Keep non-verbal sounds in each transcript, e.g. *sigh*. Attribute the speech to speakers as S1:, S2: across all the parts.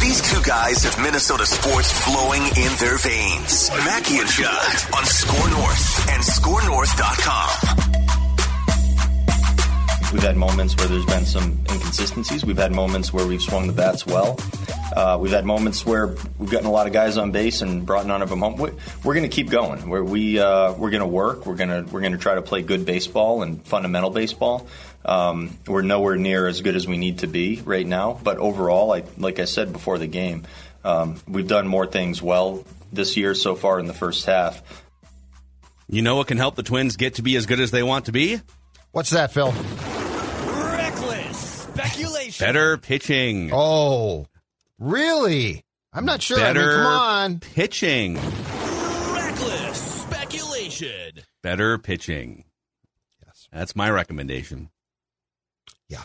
S1: These two guys have Minnesota sports flowing in their veins. Mackey and Judd on Score North and ScoreNorth.com.
S2: We've had moments where there's been some inconsistencies. We've had moments where we've swung the bats well. Uh, we've had moments where we've gotten a lot of guys on base and brought none of them home. We're, we're going to keep going. We're, we uh, we're going to work. We're going to we're going to try to play good baseball and fundamental baseball. Um, we're nowhere near as good as we need to be right now, but overall, like like I said before the game, um, we've done more things well this year so far in the first half.
S3: You know what can help the Twins get to be as good as they want to be?
S4: What's that, Phil?
S5: Reckless speculation.
S3: Better pitching.
S4: Oh, really? I'm not sure.
S3: Better
S4: I mean, come on.
S3: pitching.
S5: Reckless speculation.
S3: Better pitching.
S4: Yes.
S3: That's my recommendation.
S4: Yeah.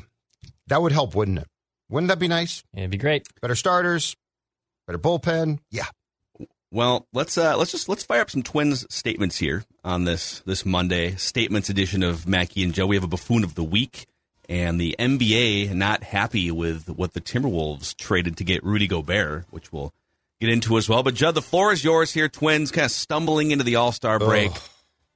S4: That would help, wouldn't it? Wouldn't that be nice?
S6: It'd be great.
S4: Better starters, better bullpen. Yeah.
S3: Well, let's uh, let's just let's fire up some Twins statements here on this this Monday statements edition of Mackey and Joe. We have a buffoon of the week, and the NBA not happy with what the Timberwolves traded to get Rudy Gobert, which we'll get into as well. But Judd, the floor is yours here. Twins kind of stumbling into the All Star break.
S4: Ugh.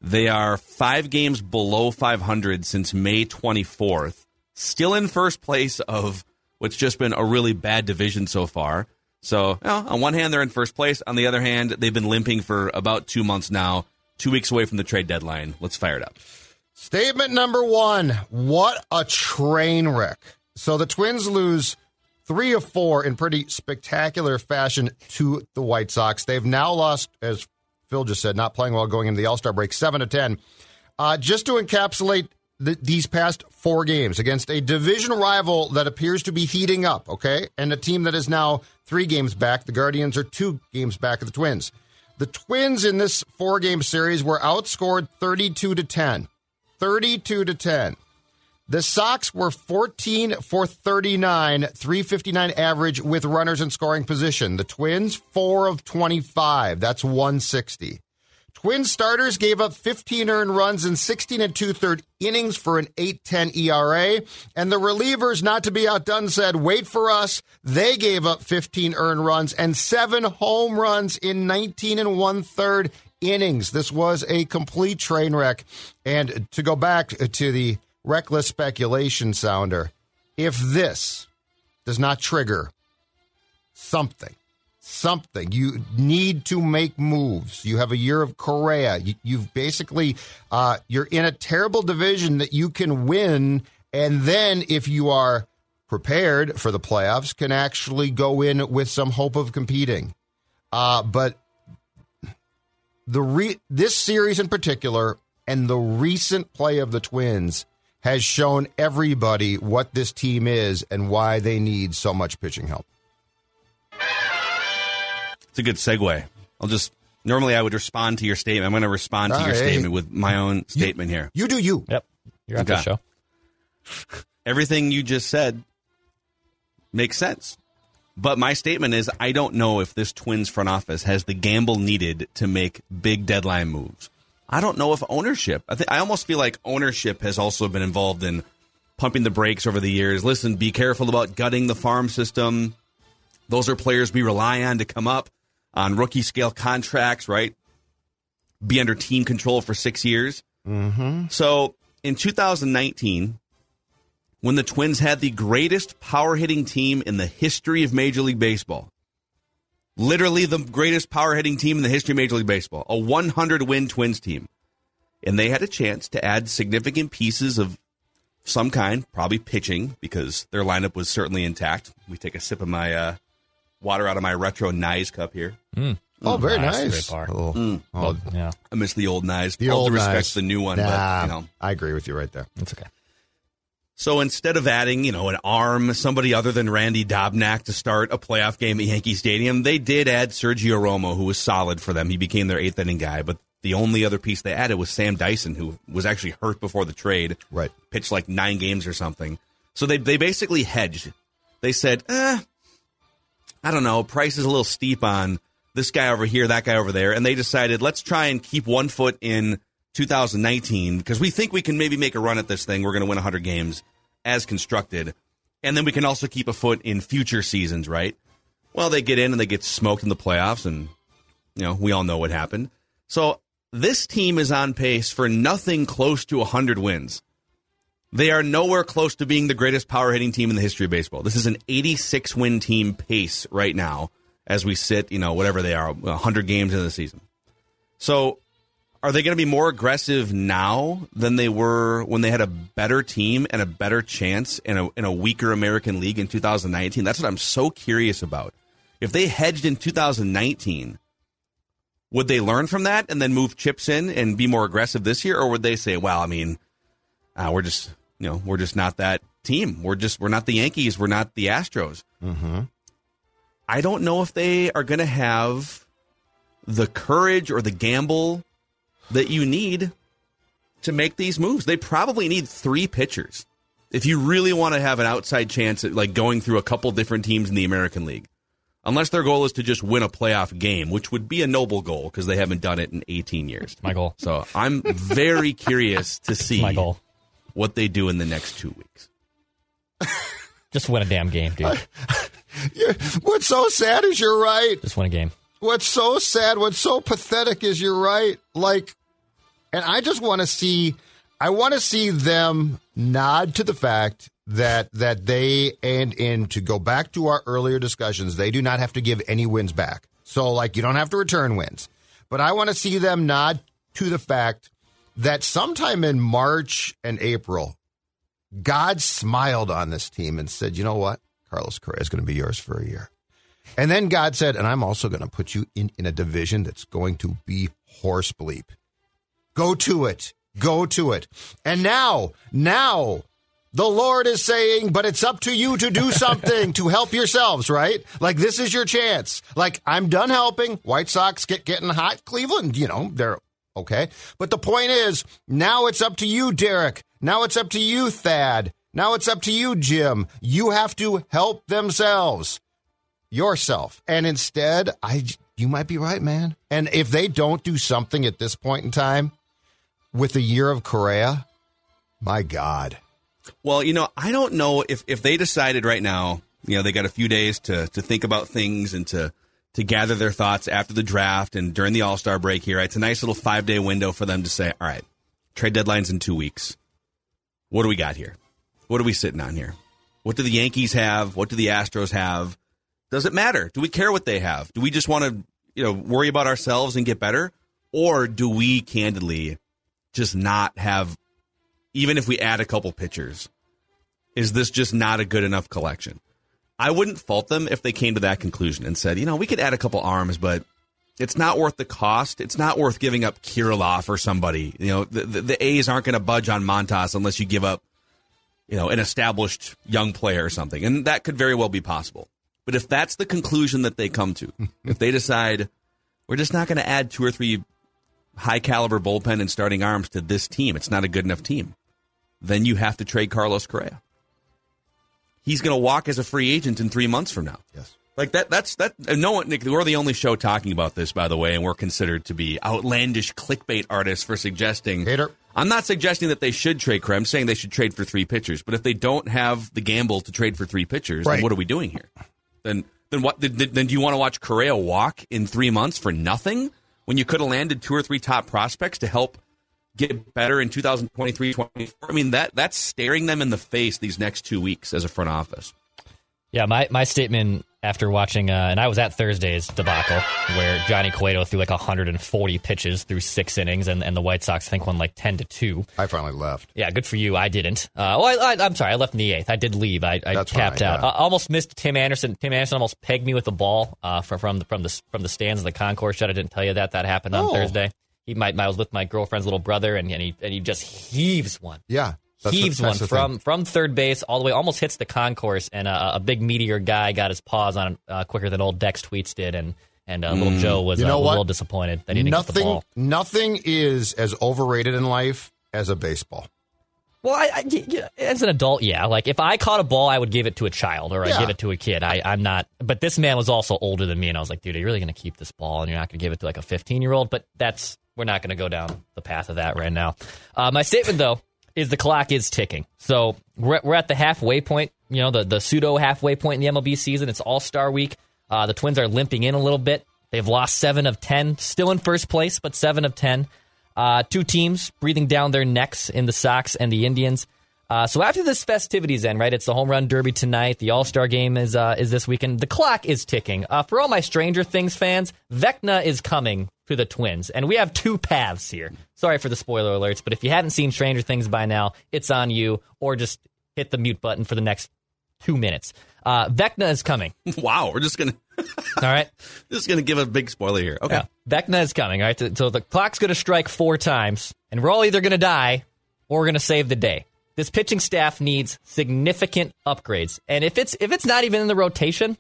S3: They are five games below 500 since May 24th. Still in first place of what's just been a really bad division so far. So, you know, on one hand, they're in first place. On the other hand, they've been limping for about two months now, two weeks away from the trade deadline. Let's fire it up.
S4: Statement number one What a train wreck. So the Twins lose three of four in pretty spectacular fashion to the White Sox. They've now lost, as Phil just said, not playing well going into the All Star break, seven to 10. Uh, just to encapsulate the, these past four games against a division rival that appears to be heating up, okay? And a team that is now three games back. The Guardians are two games back of the Twins. The Twins in this four game series were outscored 32 to 10. 32 to 10. The Sox were 14 for 39, 359 average with runners in scoring position. The Twins, 4 of 25. That's 160. Twin starters gave up 15 earned runs in 16 and two third innings for an 8.10 ERA. And the relievers, not to be outdone, said, wait for us. They gave up 15 earned runs and seven home runs in 19 and one third innings. This was a complete train wreck. And to go back to the reckless speculation sounder, if this does not trigger something, something. You need to make moves. You have a year of Correa. You, you've basically uh, you're in a terrible division that you can win, and then if you are prepared for the playoffs, can actually go in with some hope of competing. Uh, but the re- this series in particular and the recent play of the Twins has shown everybody what this team is and why they need so much pitching help.
S3: It's a good segue. I'll just normally I would respond to your statement. I'm going to respond to
S4: Ah,
S3: your
S4: hey.
S3: statement with my own statement here.
S4: You do you.
S6: Yep. You're on
S3: Okay.
S6: the show.
S3: Everything you just said makes sense. But my statement is I don't know if this Twins front office has the gamble needed to make big deadline moves. I don't know if ownership. I think I almost feel like ownership has also been involved in pumping the brakes over the years. Listen, be careful about gutting the farm system. Those are players we rely on to come up on rookie scale contracts, right? Be under team control for six years.
S4: Mm-hmm.
S3: So in 2019, when the Twins had the greatest power hitting team in the history of Major League Baseball. Literally the greatest power hitting team in the history of Major League Baseball. A 100 win Twins team. And they had a chance to add significant pieces of some kind, probably pitching, because their lineup was certainly intact. We take a sip of my uh, water out of my retro Nyes cup here.
S4: Oh, very
S6: Nice,
S4: nice.
S6: great bar.
S4: Oh, oh,
S6: Yeah,
S3: I miss the old Nyes.
S4: the
S3: All
S4: old
S3: due respect
S4: nice.
S3: the new one,
S4: Nah,
S3: but you know.
S4: I agree with you right there.
S6: that's okay.
S3: So instead of adding, you know, an arm, somebody other than Randy Dobnak to start a playoff game at Yankee Stadium, they did add Sergio Romo, who was solid for them. He became their eighth inning guy, but the only other piece they added was Sam Dyson, who was actually hurt before the trade.
S4: Right.
S3: Pitched like nine games or something. So they they basically hedged. They said, eh, I don't know, price is a little steep on this guy over here, that guy over there, and they decided let's try and keep one foot in 2019 because we think we can maybe make a run at this thing. We're going to win 100 games as constructed, and then we can also keep a foot in future seasons, right? Well, they get in and they get smoked in the playoffs, and you know we all know what happened. So this team is on pace for nothing close to 100 wins. They are nowhere close to being the greatest power hitting team in the history of baseball. This is an 86 win team pace right now as we sit, you know, whatever they are, 100 games into the season. So are they going to be more aggressive now than they were when they had a better team and a better chance in a, in a weaker American League in 2019? That's what I'm so curious about. If they hedged in 2019, would they learn from that and then move chips in and be more aggressive this year, or would they say, "Well, I mean, uh, we're just you know we're just not that team. We're just we're not the Yankees. We're not the Astros." Mm-hmm. I don't know if they are going to have the courage or the gamble that you need to make these moves. They probably need three pitchers if you really want to have an outside chance at like going through a couple different teams in the American League. Unless their goal is to just win a playoff game, which would be a noble goal because they haven't done it in 18 years.
S6: My goal.
S3: So I'm very curious to see
S6: My goal.
S3: What they do in the next two weeks. *laughs*
S6: Just win a damn game, dude. *laughs*
S4: Yeah, What's so sad is you're right.
S6: Just win a game.
S4: What's so sad, what's so pathetic is you're right. Like, and I just want to see, I want to see them nod to the fact that that they and in to go back to our earlier discussions, they do not have to give any wins back. So, like, you don't have to return wins. But I want to see them nod to the fact that sometime in March and April, God smiled on this team and said, you know what? Carlos Correa is going to be yours for a year. And then God said, and I'm also going to put you in, in a division that's going to be horse bleep. Go to it. Go to it. And now, now, the Lord is saying, but it's up to you to do *laughs* something to help yourselves, right? Like, this is your chance. Like, I'm done helping. White Sox get getting hot. Cleveland, you know, they're okay. But the point is, now it's up to you, Derek. Now it's up to you, Thad. Now it's up to you, Jim. You have to help themselves yourself. And instead, I you might be right, man. And if they don't do something at this point in time with the year of Correa, my God.
S3: Well, you know, I don't know if, if they decided right now, you know, they got a few days to, to think about things and to, to gather their thoughts after the draft and during the All Star break here. It's a nice little five day window for them to say, all right, trade deadline's in two weeks. What do we got here? What are we sitting on here? What do the Yankees have? What do the Astros have? Does it matter? Do we care what they have? Do we just want to, you know, worry about ourselves and get better? Or do we candidly just not have, even if we add a couple pitchers, is this just not a good enough collection? I wouldn't fault them if they came to that conclusion and said, you know, we could add a couple arms, but it's not worth the cost. It's not worth giving up Kirilloff or somebody. You know, the, the, the A's aren't going to budge on Montas unless you give up, you know, an established young player or something. And that could very well be possible. But if that's the conclusion that they come to, *laughs* if they decide we're just not going to add two or three high caliber bullpen and starting arms to this team, it's not a good enough team, then you have to trade Carlos Correa. He's going to walk as a free agent in three months from now.
S4: Yes.
S3: Like that. That's that. No one. Nick, we're the only show talking about this, by the way, and we're considered to be outlandish clickbait artists for suggesting.
S4: Hater.
S3: I'm not suggesting that they should trade Correa. I'm saying they should trade for three pitchers. But if they don't have the gamble to trade for three pitchers,
S4: Right.
S3: then what are we doing here? Then then what? Then, then do you want to watch Correa walk in three months for nothing when you could have landed two or three top prospects to help get better in 2023 24. I mean, that that's staring them in the face these next two weeks as a front office.
S6: Yeah, my, my statement after watching, uh, and I was at Thursday's debacle where Johnny Cueto threw like 140 pitches through six innings, and, and the White Sox I think won like 10 to two.
S4: I finally left.
S6: Yeah, good for you. I didn't. Uh, well, I, I, I'm sorry. I left in the eighth. I did leave. I, I
S4: That's
S6: tapped
S4: fine,
S6: out.
S4: yeah.
S6: I almost missed Tim Anderson. Tim Anderson almost pegged me with the ball uh, from from the from the from the stands of the concourse shed. I didn't tell you that. That happened on
S4: Oh.
S6: Thursday. He might. I was with my girlfriend's little brother, and, and he and he just heaves one
S4: Yeah.
S6: heaves one from
S4: thing.
S6: from third base all the way, almost hits the concourse, and uh, a big meteor guy got his paws on it uh, quicker than old Dex Tweets did, and and uh, little Joe was
S4: Mm. You know
S6: uh, a little disappointed that he didn't get the
S4: Nothing,
S6: ball.
S4: nothing is as overrated in life as a baseball.
S6: Well, I, I- as an adult, yeah. Like if I caught a ball, I would give it to a child or I
S4: Yeah.
S6: give it to a kid. I, I'm not. But this man was also older than me, and I was like, dude, are you really going to keep this ball, and you're not going to give it to like a 15 year old? But that's we're not going to go down the path of that right now. Uh, my statement though is the clock is ticking. So we're we're at the halfway point. You know, the the pseudo halfway point in the MLB season. It's All Star Week. Uh, the Twins are limping in a little bit. They've lost seven of ten, still in first place, but seven of ten. Uh, two teams breathing down their necks in the Sox and the Indians. Uh, so after this festivities end, right? It's the home run derby tonight. The All Star game is uh, is this weekend. The clock is ticking. Uh, for all my Stranger Things fans, Vecna is coming to the Twins, and we have two paths here. Sorry for the spoiler alerts, but if you haven't seen Stranger Things by now, it's on you, or just hit the mute button for the next two minutes. Uh, Vecna is coming. *laughs*
S3: Wow, we're just gonna *laughs*
S6: All right.
S3: just gonna give a big spoiler here. Okay.
S6: Yeah. Vecna is coming, all right? So- the clock's going to strike four times, and we're all either going to die or we're going to save the day. This pitching staff needs significant upgrades. And if it's if it's not even in the rotation,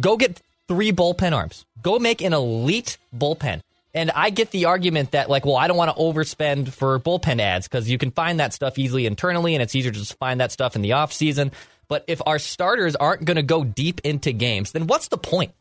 S6: go get three bullpen arms. Go make an elite bullpen. And I get the argument that like, well, I don't want to overspend for bullpen ads because you can find that stuff easily internally and it's easier to just find that stuff in the offseason. But if our starters aren't going to go deep into games, then what's the point?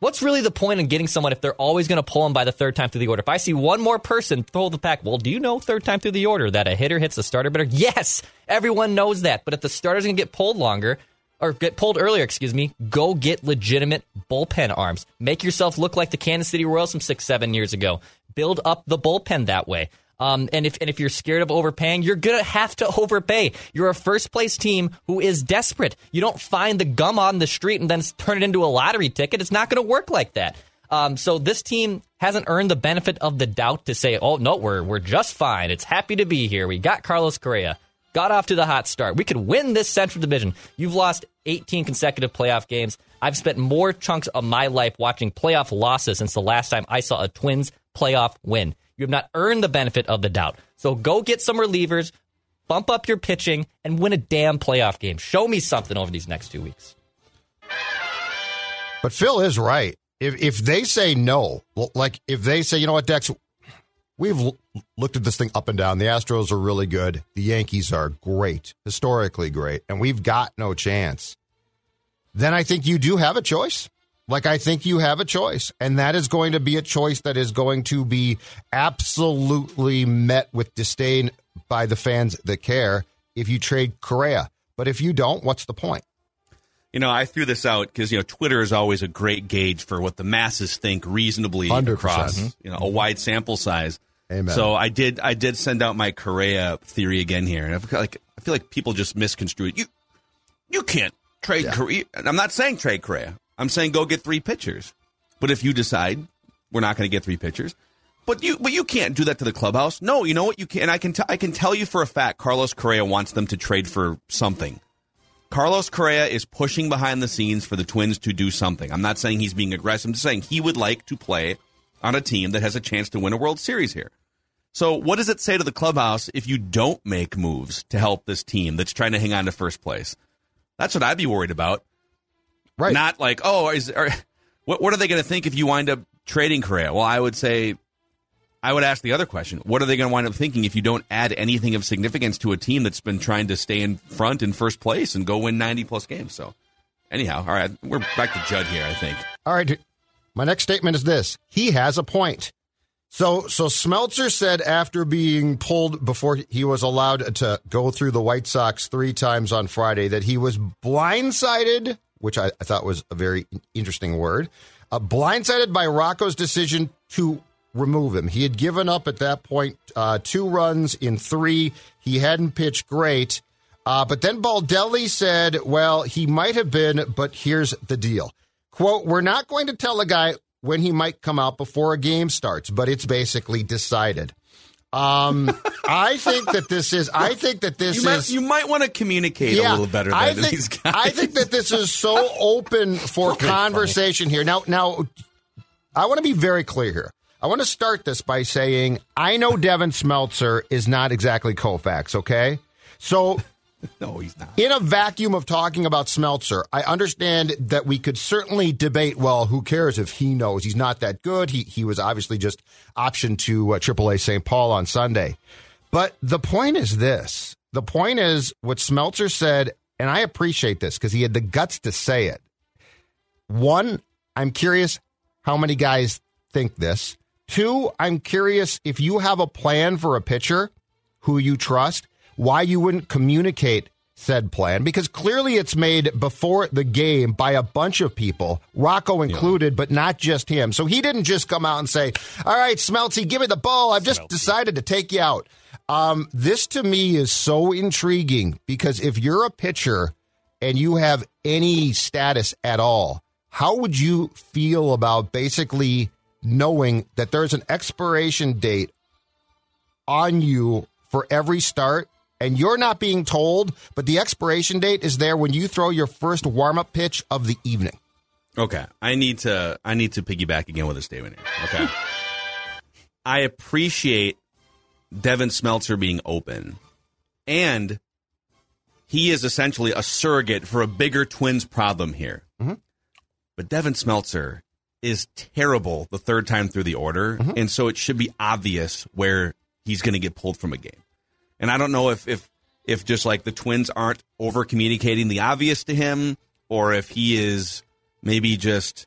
S6: What's really the point in getting someone if they're always going to pull them by the third time through the order? If I see one more person pull the pack, well, do you know third time through the order that a hitter hits the starter better? Yes, everyone knows that. But if the starter's going to get pulled longer or get pulled earlier, excuse me, go get legitimate bullpen arms. Make yourself look like the Kansas City Royals from six, seven years ago. Build up the bullpen that way. Um, and if and if you're scared of overpaying, you're gonna have to overpay. You're a first place team who is desperate. You don't find the gum on the street and then turn it into a lottery ticket. It's not gonna work like that. Um, so this team hasn't earned the benefit of the doubt to say, "Oh no, we're we're just fine. It's happy to be here. We got Carlos Correa, got off to the hot start. We could win this Central Division. You've lost 18 consecutive playoff games. I've spent more chunks of my life watching playoff losses since the last time I saw a Twins playoff win. You have not earned the benefit of the doubt. So go get some relievers, bump up your pitching, and win a damn playoff game. Show me something over these next two weeks.
S4: But Phil is right. If if they say no, like if they say, you know what, Dex, we've l- looked at this thing up and down. The Astros are really good. The Yankees are great, historically great, and we've got no chance. Then I think you do have a choice. Like I think you have a choice, and that is going to be a choice that is going to be absolutely met with disdain by the fans that care if you trade Correa. But if you don't, what's the point?
S3: You know, I threw this out because you know Twitter is always a great gauge for what the masses think reasonably
S4: 100%.
S3: across mm-hmm. you know a wide sample size.
S4: Amen.
S3: So I did I did send out my Correa theory again here, and I feel like I feel like people just misconstrue it. You you can't trade Correa. I'm not saying trade Correa. I'm saying go get three pitchers. But if you decide we're not going to get three pitchers, but you but you can't do that to the clubhouse. No, you know what you can. And I can t- I can tell you for a fact Carlos Correa wants them to trade for something. Carlos Correa is pushing behind the scenes for the Twins to do something. I'm not saying he's being aggressive. I'm just saying he would like to play on a team that has a chance to win a World Series here. So, what does it say to the clubhouse if you don't make moves to help this team that's trying to hang on to first place? That's what I'd be worried about.
S4: Right.
S3: Not like, oh, is are, what what are they going to think if you wind up trading Correa? Well, I would say I would ask the other question. What are they going to wind up thinking if you don't add anything of significance to a team that's been trying to stay in front in first place and go win 90 plus games? So, anyhow, all right, we're back to Judd here, I think.
S4: All right. My next statement is this. He has a point. So so Smeltzer said after being pulled before he was allowed to go through the White Sox three times on Friday that he was blindsided, which I, I thought was a very interesting word, uh, blindsided by Rocco's decision to remove him. He had given up at that point uh, two runs in three. He hadn't pitched great. Uh, but then Baldelli said, well, he might have been, but here's the deal. Quote, we're not going to tell a guy when he might come out before a game starts, but it's basically decided. Um, I think that this is. I think that this
S3: You might,
S4: is.
S3: you might want to communicate a little better than
S4: I think,
S3: these guys.
S4: I think that this is so open for conversation here. Now, now, I want to be very clear here. I want to start this by saying I know Devin Smeltzer is not exactly Koufax. Okay, so *laughs*
S3: no, he's not.
S4: in a vacuum of talking about Smeltzer, I understand that we could certainly debate. Well, who cares if he knows he's not that good? He he was obviously just optioned to uh, AAA St. Paul on Sunday. But the point is this: the point is what Smeltzer said, and I appreciate this because he had the guts to say it. One, I'm curious how many guys think this. Two, I'm curious if you have a plan for a pitcher who you trust, why you wouldn't communicate said plan because clearly it's made before the game by a bunch of people, Rocco included, but not just him. So he didn't just come out and say, "All right, Smelty, give me the ball. I've just decided to take you out." Um, this to me is so intriguing because if you're a pitcher and you have any status at all, how would you feel about basically knowing that there's an expiration date on you for every start and you're not being told, but the expiration date is there when you throw your first warm up pitch of the evening.
S3: Okay, I need to I need to piggyback again with a statement here. Okay, I appreciate Devin Smeltzer being open, and he is essentially a surrogate for a bigger Twins problem here. Mm-hmm. But Devin Smeltzer is terrible the third time through the order, mm-hmm. and so it should be obvious where he's going to get pulled from a game. And I don't know if if if just like the Twins aren't over communicating the obvious to him, or if he is maybe just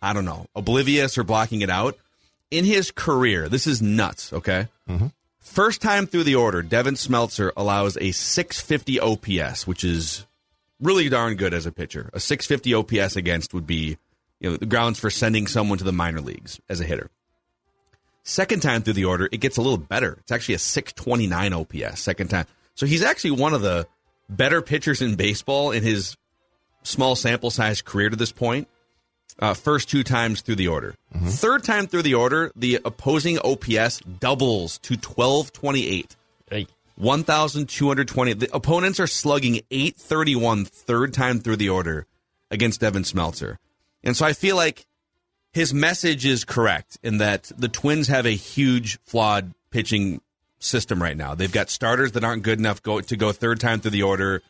S3: I don't know oblivious or blocking it out. In his career, this is nuts. Okay, mm-hmm. first time through the order, Devin Smeltzer allows a 650 OPS, which is really darn good as a pitcher. A 650 OPS against would be you know the grounds for sending someone to the minor leagues as a hitter. Second time through the order, it gets a little better. It's actually a 629 OPS second time. So he's actually one of the better pitchers in baseball in his small sample size career to this point. Uh, first two times through the order. Third time through the order, the opposing OPS doubles to 1228.
S6: Hey.
S3: 1,220. The opponents are slugging 831 third time through the order against Devin Smeltzer. And so I feel like his message is correct in that the Twins have a huge flawed pitching system right now. They've got starters that aren't good enough go, to go third time through the order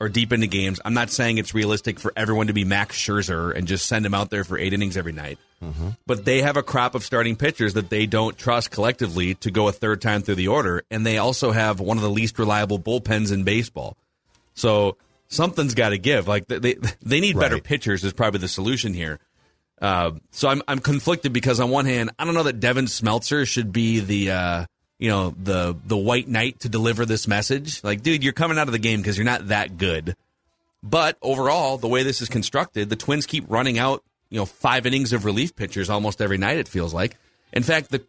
S3: or deep into games. I'm not saying it's realistic for everyone to be Max Scherzer and just send him out there for eight innings every night. Mm-hmm. But they have a crop of starting pitchers that they don't trust collectively to go a third time through the order, and they also have one of the least reliable bullpens in baseball. So something's got to give. Like they they need better pitchers is probably the solution here. Uh, so I'm I'm conflicted because on one hand, I don't know that Devin Smeltzer should be the uh, you know the the white knight to deliver this message. Like, dude, you're coming out of the game because you're not that good. But overall, the way this is constructed, the Twins keep running out, you know, five innings of relief pitchers almost every night. It feels like. In fact, the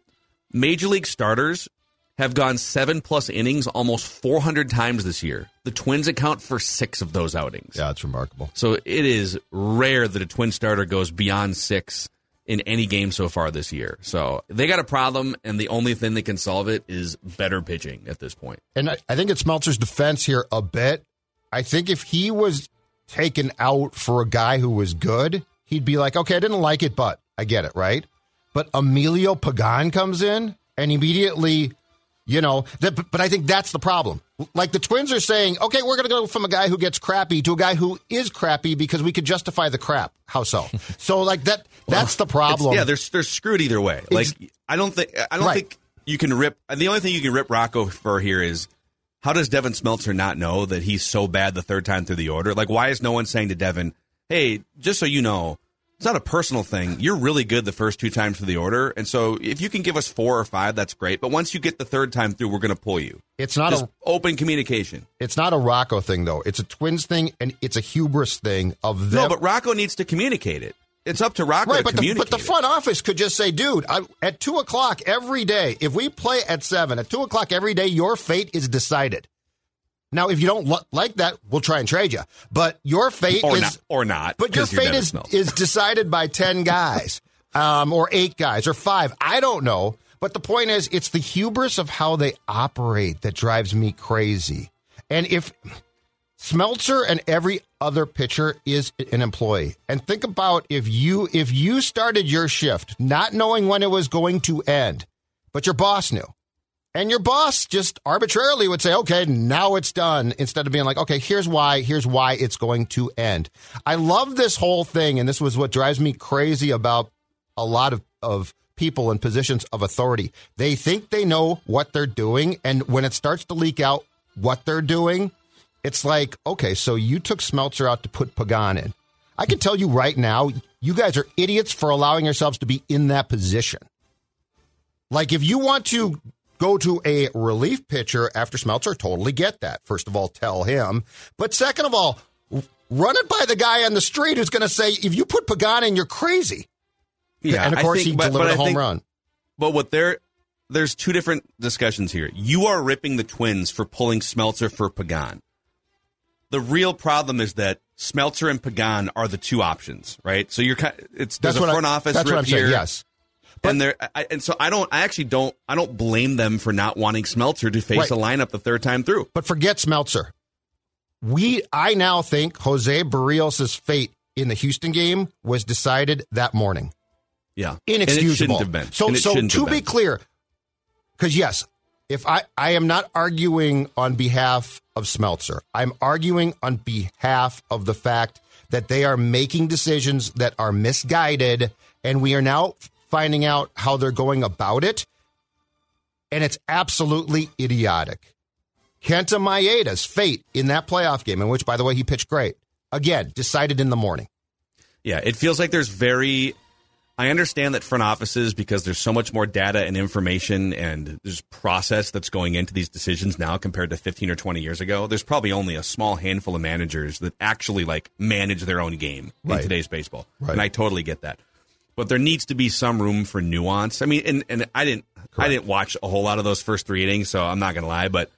S3: major league starters have gone seven plus innings almost 400 times this year. The Twins account for six of those outings.
S4: Yeah, it's remarkable.
S3: So it is rare that a twin starter goes beyond six in any game so far this year. So they got a problem, and the only thing that can solve it is better pitching at this point.
S4: And I, I think it's Meltzer's defense here a bit. I think if he was taken out for a guy who was good, he'd be like, okay, I didn't like it, but I get it, right? But Emilio Pagan comes in and immediately, you know, that, but I think that's the problem. Like the Twins are saying, okay, we're going to go from a guy who gets crappy to a guy who is crappy because we could justify the crap. How so? *laughs* so like that, that's the problem.
S3: yeah, they're they're screwed either way. Like I don't think I don't
S4: Right.
S3: think you can rip. The only thing you can rip Rocco for here is how does Devin Smeltzer not know that he's so bad the third time through the order? Like why is no one saying to Devin, "Hey, just so you know." It's not a personal thing. You're really good the first two times through the order, and so if you can give us four or five, that's great. But once you get the third time through, we're going to pull you.
S4: it's not
S3: Just
S4: a
S3: open communication.
S4: it's not a Rocco thing though. It's a Twins thing and it's a hubris thing of them.
S3: No, but Rocco needs to communicate it. it's up to Rocco
S4: Right,
S3: to
S4: but the, but the front office could just say, dude, I, at 2 o'clock every day, if we play at 7, at 2 o'clock every day, your fate is decided. Now, if you don't lo- like that, we'll try and trade you. But your fate
S3: or
S4: is.
S3: not, or not.
S4: But your fate is, is decided by 10 guys, *laughs* um, or eight guys, or five. I don't know. But the point is, it's the hubris of how they operate that drives me crazy. And if Smeltzer and every other pitcher is an employee. And think about if you if you started your shift not knowing when it was going to end, but your boss knew. And your boss just arbitrarily would say, "Okay, now it's done," instead of being like, "Okay, here's why, here's why it's going to end." I love this whole thing and this was what drives me crazy about a lot of of people in positions of authority. They think they know what they're doing and when it starts to leak out what they're doing, it's like, okay, so you took Smeltzer out to put Pagan in. I can tell you right now, you guys are idiots for allowing yourselves to be in that position. Like, if you want to go to a relief pitcher after Smeltzer, totally get that. First of all, tell him. But second of all, run it by the guy on the street who's going to say, if you put Pagan in, you're crazy.
S3: yeah,
S4: and of course,
S3: think-
S4: he
S3: but-
S4: delivered
S3: but
S4: a home
S3: think-
S4: run.
S3: But what they're there's two different discussions here. You are ripping the Twins for pulling Smeltzer for Pagan. The real problem is that Smeltzer and Pagan are the two options, right? So you're kind. It's there's
S4: That's
S3: a front
S4: I,
S3: office.
S4: that's what
S3: rip
S4: I'm saying.
S3: here,
S4: Yes.
S3: and there, I, and so I don't. I actually don't. I don't blame them for not wanting Smeltzer to face
S4: Right.
S3: a lineup the third time through.
S4: But forget Smeltzer. We I now think Jose Berrios' fate in the Houston game was decided that morning.
S3: Yeah,
S4: Inexcusable.
S3: it shouldn't have been.
S4: So
S3: And
S4: so to be clear, because yes, if I I am not arguing on behalf of Smeltzer, I'm arguing on behalf of the fact that they are making decisions that are misguided, and we are now finding out how they're going about it, and it's absolutely idiotic. Kenta Maeda's fate in that playoff game, in which, by the way, he pitched great, again decided in the morning.
S3: Yeah, it feels like there's very. I understand that front offices because there's so much more data and information and there's process that's going into these decisions now compared to 15 or 20 years ago. There's probably only a small handful of managers that actually like manage their own game
S4: Right.
S3: in today's baseball,
S4: Right.
S3: and I totally get that. But there needs to be some room for nuance. I mean, and and I didn't I didn't watch a whole lot of those first three innings, so I'm not gonna lie, but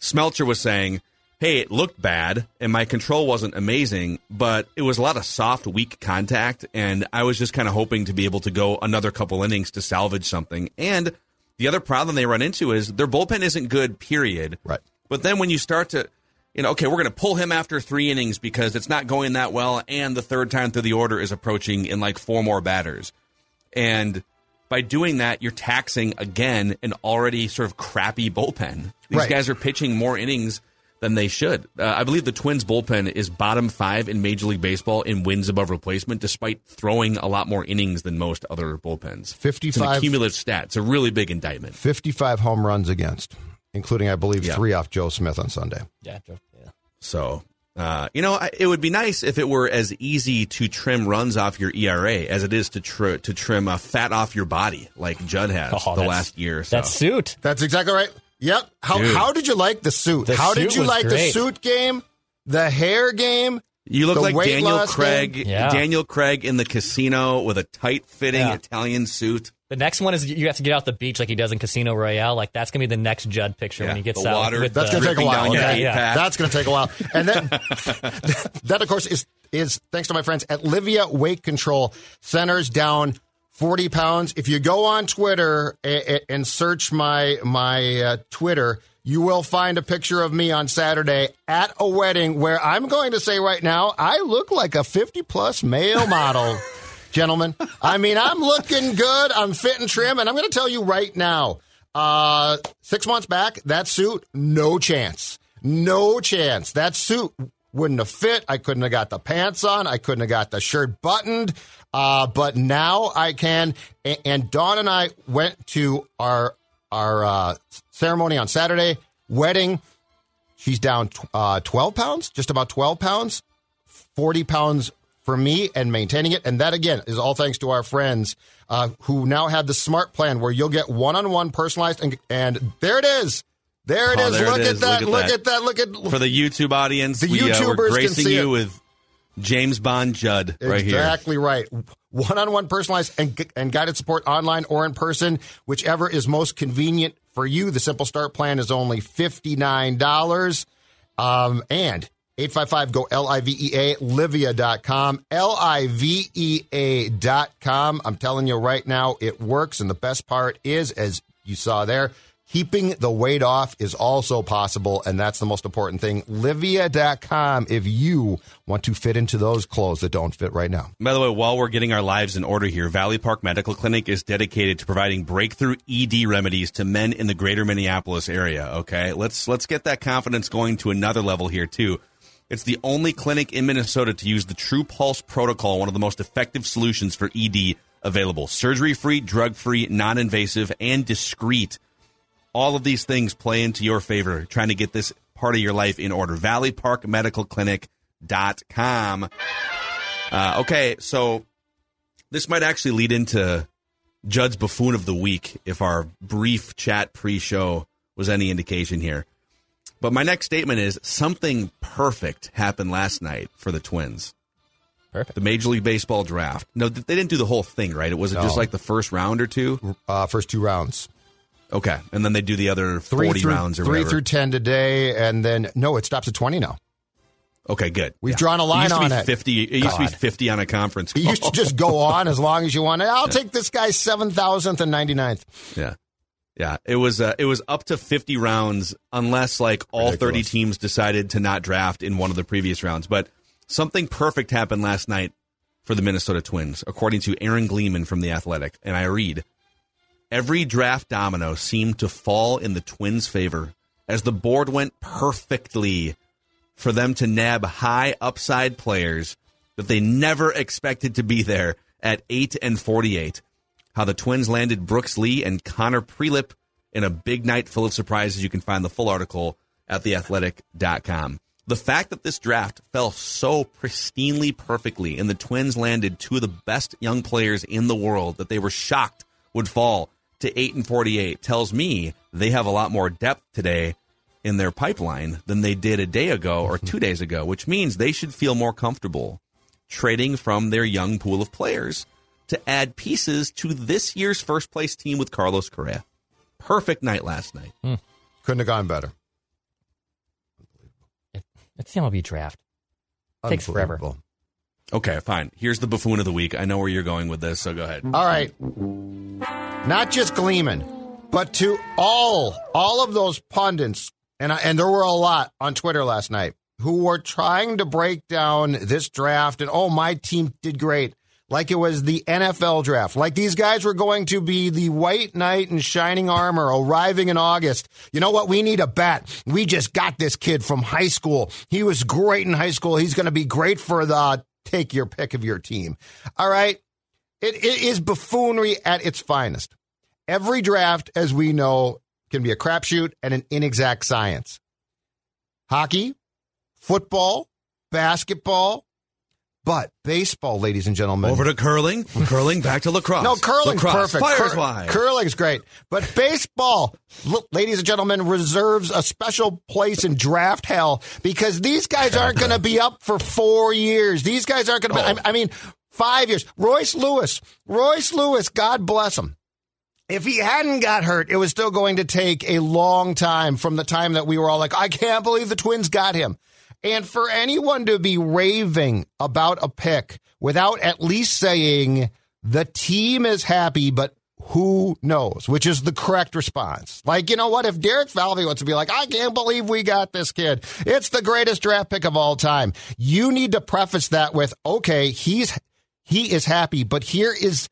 S3: Smeltzer was saying, "Hey, it looked bad, and my control wasn't amazing, but it was a lot of soft, weak contact, and I was just kind of hoping to be able to go another couple innings to salvage something." And the other problem they run into is their bullpen isn't good. Period.
S4: Right.
S3: But then when you start to, you know, okay, we're going to pull him after three innings because it's not going that well, and the third time through the order is approaching in like four more batters, and by doing that, you're taxing again an already sort of crappy bullpen. These
S4: Right.
S3: guys are pitching more innings than they should. Uh, I believe the Twins bullpen is bottom five in Major League Baseball in wins above replacement, despite throwing a lot more innings than most other bullpens. It's an
S4: 55
S3: cumulative stat. It's a really big indictment.
S4: 55 home runs against, including, I believe,
S3: Yeah.
S4: three off Joe Smith on Sunday.
S6: Yeah, Yeah.
S3: So, uh, you know, I- it would be nice if it were as easy to trim runs off your ERA as it is to tr- to trim a fat off your body, like Judd has
S6: Oh,
S3: the last year. So.
S6: That suit.
S4: That's exactly right. Yep. How
S3: Dude.
S4: how did you like the suit?
S6: The
S4: how did you
S6: was
S4: like the suit game? The hair game?
S3: You look
S4: The
S3: like Daniel Craig.
S6: Yeah.
S3: Daniel Craig in the casino with a tight fitting
S6: Yeah.
S3: Italian suit.
S6: The next one is you have to get out the beach like he does in Casino Royale. Like that's gonna be the next Judd picture
S3: Yeah,
S6: when he gets
S3: the
S6: out.
S3: water-
S6: with
S4: That's
S6: the,
S4: going to take a while.
S3: down your
S4: okay?
S3: eight.
S4: That's going to take a while. And then *laughs* that, of course, is is thanks to my friends at Livea Weight Control Centers down 40 pounds. If you go on Twitter and, and search my my uh, Twitter, you will find a picture of me on Saturday at a wedding where I'm going to say right now I look like a 50 plus male model. *laughs* Gentlemen, I mean, I'm looking good. I'm fit and trim, and I'm going to tell you right now. Uh, six months back, that suit, no chance. No chance. That suit wouldn't have fit. I couldn't have got the pants on. I couldn't have got the shirt buttoned. Uh, but now I can. And, and Dawn and I went to our our uh, ceremony on Saturday, wedding. She's down uh, 12 pounds, just about 12 pounds. 40 pounds for me and maintaining it. And that, again, is all thanks to our friends uh, who now have the smart plan where you'll get one on one personalized. And, and there it is. There it
S3: Oh,
S4: is.
S3: there it
S4: look,
S3: is.
S4: At that,
S3: Look
S4: look
S3: at
S4: at that. Look at
S3: For the YouTube audience,
S4: The
S3: we, uh,
S4: YouTubers
S3: we're
S4: can see
S3: you
S4: it.
S3: with James Bond Judd right here.
S4: Exactly right. one-on-one personalized and, and guided support online or in person, whichever is most convenient for you. The Simple Start plan is only $59. Um, and 855 go L I V E A, Livea.com, L I V E A.com. I'm telling you right now, it works. And the best part is, as you saw there, keeping the weight off is also possible. And that's the most important thing. Livea.com if you want to fit into those clothes that don't fit right now.
S3: By the way, while we're getting our lives in order here, Valley Park Medical Clinic is dedicated to providing breakthrough ED remedies to men in the greater Minneapolis area. Okay, let's let's get that confidence going to another level here too. It's the only clinic in Minnesota to use the True Pulse protocol, one of the most effective solutions for ED available. Surgery free, drug free, non invasive, and discreet. All of these things play into your favor trying to get this part of your life in order. ValleyParkMedicalClinic.com. Uh, okay, so this might actually lead into Judd's buffoon of the week if our brief chat pre show was any indication here. But my next statement is something perfect happened last night for the Twins.
S6: Perfect.
S3: The Major League Baseball draft. No, they didn't do the whole thing, right? It was
S4: No.
S3: just like the first round or two.
S4: Uh, first two rounds.
S3: Okay, and then they do the other
S4: Three
S3: forty
S4: through,
S3: rounds or
S4: three
S3: whatever.
S4: through 10 today. And then, no, it stops at 20 now.
S3: okay, good.
S4: We've drawn a line
S3: it
S4: on it.
S3: Fifty. It used to be fifty on a conference.
S4: You
S3: Call.
S4: used to just go *laughs* on as long as you wanted. I'll take this guy 7,000th and 99th.
S3: Yeah. Yeah, it was uh, it was up to 50 rounds unless like all 30 teams decided to not draft in one of the previous rounds. But something perfect happened last night for the Minnesota Twins, according to Aaron Gleeman from The Athletic. And I read, every draft domino seemed to fall in the Twins' favor as the board went perfectly for them to nab high upside players that they never expected to be there at 8 and 48. How the Twins landed Brooks Lee and Connor Prielipp in a big night full of surprises. You can find the full article at theathletic.com. The fact that this draft fell so pristinely perfectly and the Twins landed two of the best young players in the world that they were shocked would fall to 8 and 48 tells me they have a lot more depth today in their pipeline than they did a day ago or *laughs* two days ago, which means they should feel more comfortable trading from their young pool of players to add pieces to this year's first place team with Carlos Correa. Perfect night last night. Hmm.
S4: Couldn't have gone better.
S6: It's the MLB draft. Takes forever.
S3: Okay, fine. Here's the buffoon of the week. I know where you're going with this, so go ahead.
S4: All right. Not just Gleeman, but to all all of those pundits, and I, and there were a lot on Twitter last night who were trying to break down this draft and oh my team did great. Like it was the NFL draft. Like these guys were going to be the white knight in shining armor arriving in August. You know what? We need a bat. We just got this kid from high school. He was great in high school. He's going to be great for the take your pick of your team. All right. It, it is buffoonery at its finest. Every draft, as we know, can be a crapshoot and an inexact science. Hockey, football, basketball, but baseball, ladies and gentlemen.
S3: Over to curling. Curling back to lacrosse.
S4: no, curling's
S3: lacrosse.
S4: perfect.
S3: Fires
S4: Cur-
S3: wide.
S4: Curling's great. But baseball, look, ladies and gentlemen, reserves a special place in draft hell because these guys aren't going to be up for four years. These guys aren't going to be, I, oh. I mean, five years. Royce Lewis, Royce Lewis, God bless him. If he hadn't got hurt, it was still going to take a long time from the time that we were all like, I can't believe the Twins got him. And for anyone to be raving about a pick without at least saying the team is happy, but who knows, which is the correct response. Like, you know what? If Derek Falvey wants to be like, I can't believe we got this kid. It's the greatest draft pick of all time. You need to preface that with, okay, he's, he is happy, but here is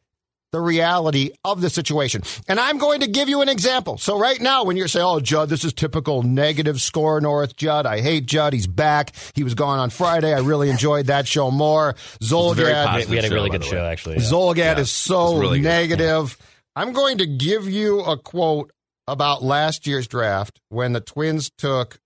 S4: the reality of the situation. And I'm going to give you an example. So right now, when you're saying, "Oh, Judd, this is typical negative score North Judd. I hate Judd. He's back. He was gone on Friday. I really enjoyed that show more."
S3: very
S4: Zulgad,
S3: positive.
S6: We had a really
S3: by
S6: good show,
S3: way.
S6: actually.
S4: Zulgad is so
S3: really good.
S4: negative. I'm going to give you a quote about last year's draft when the Twins took,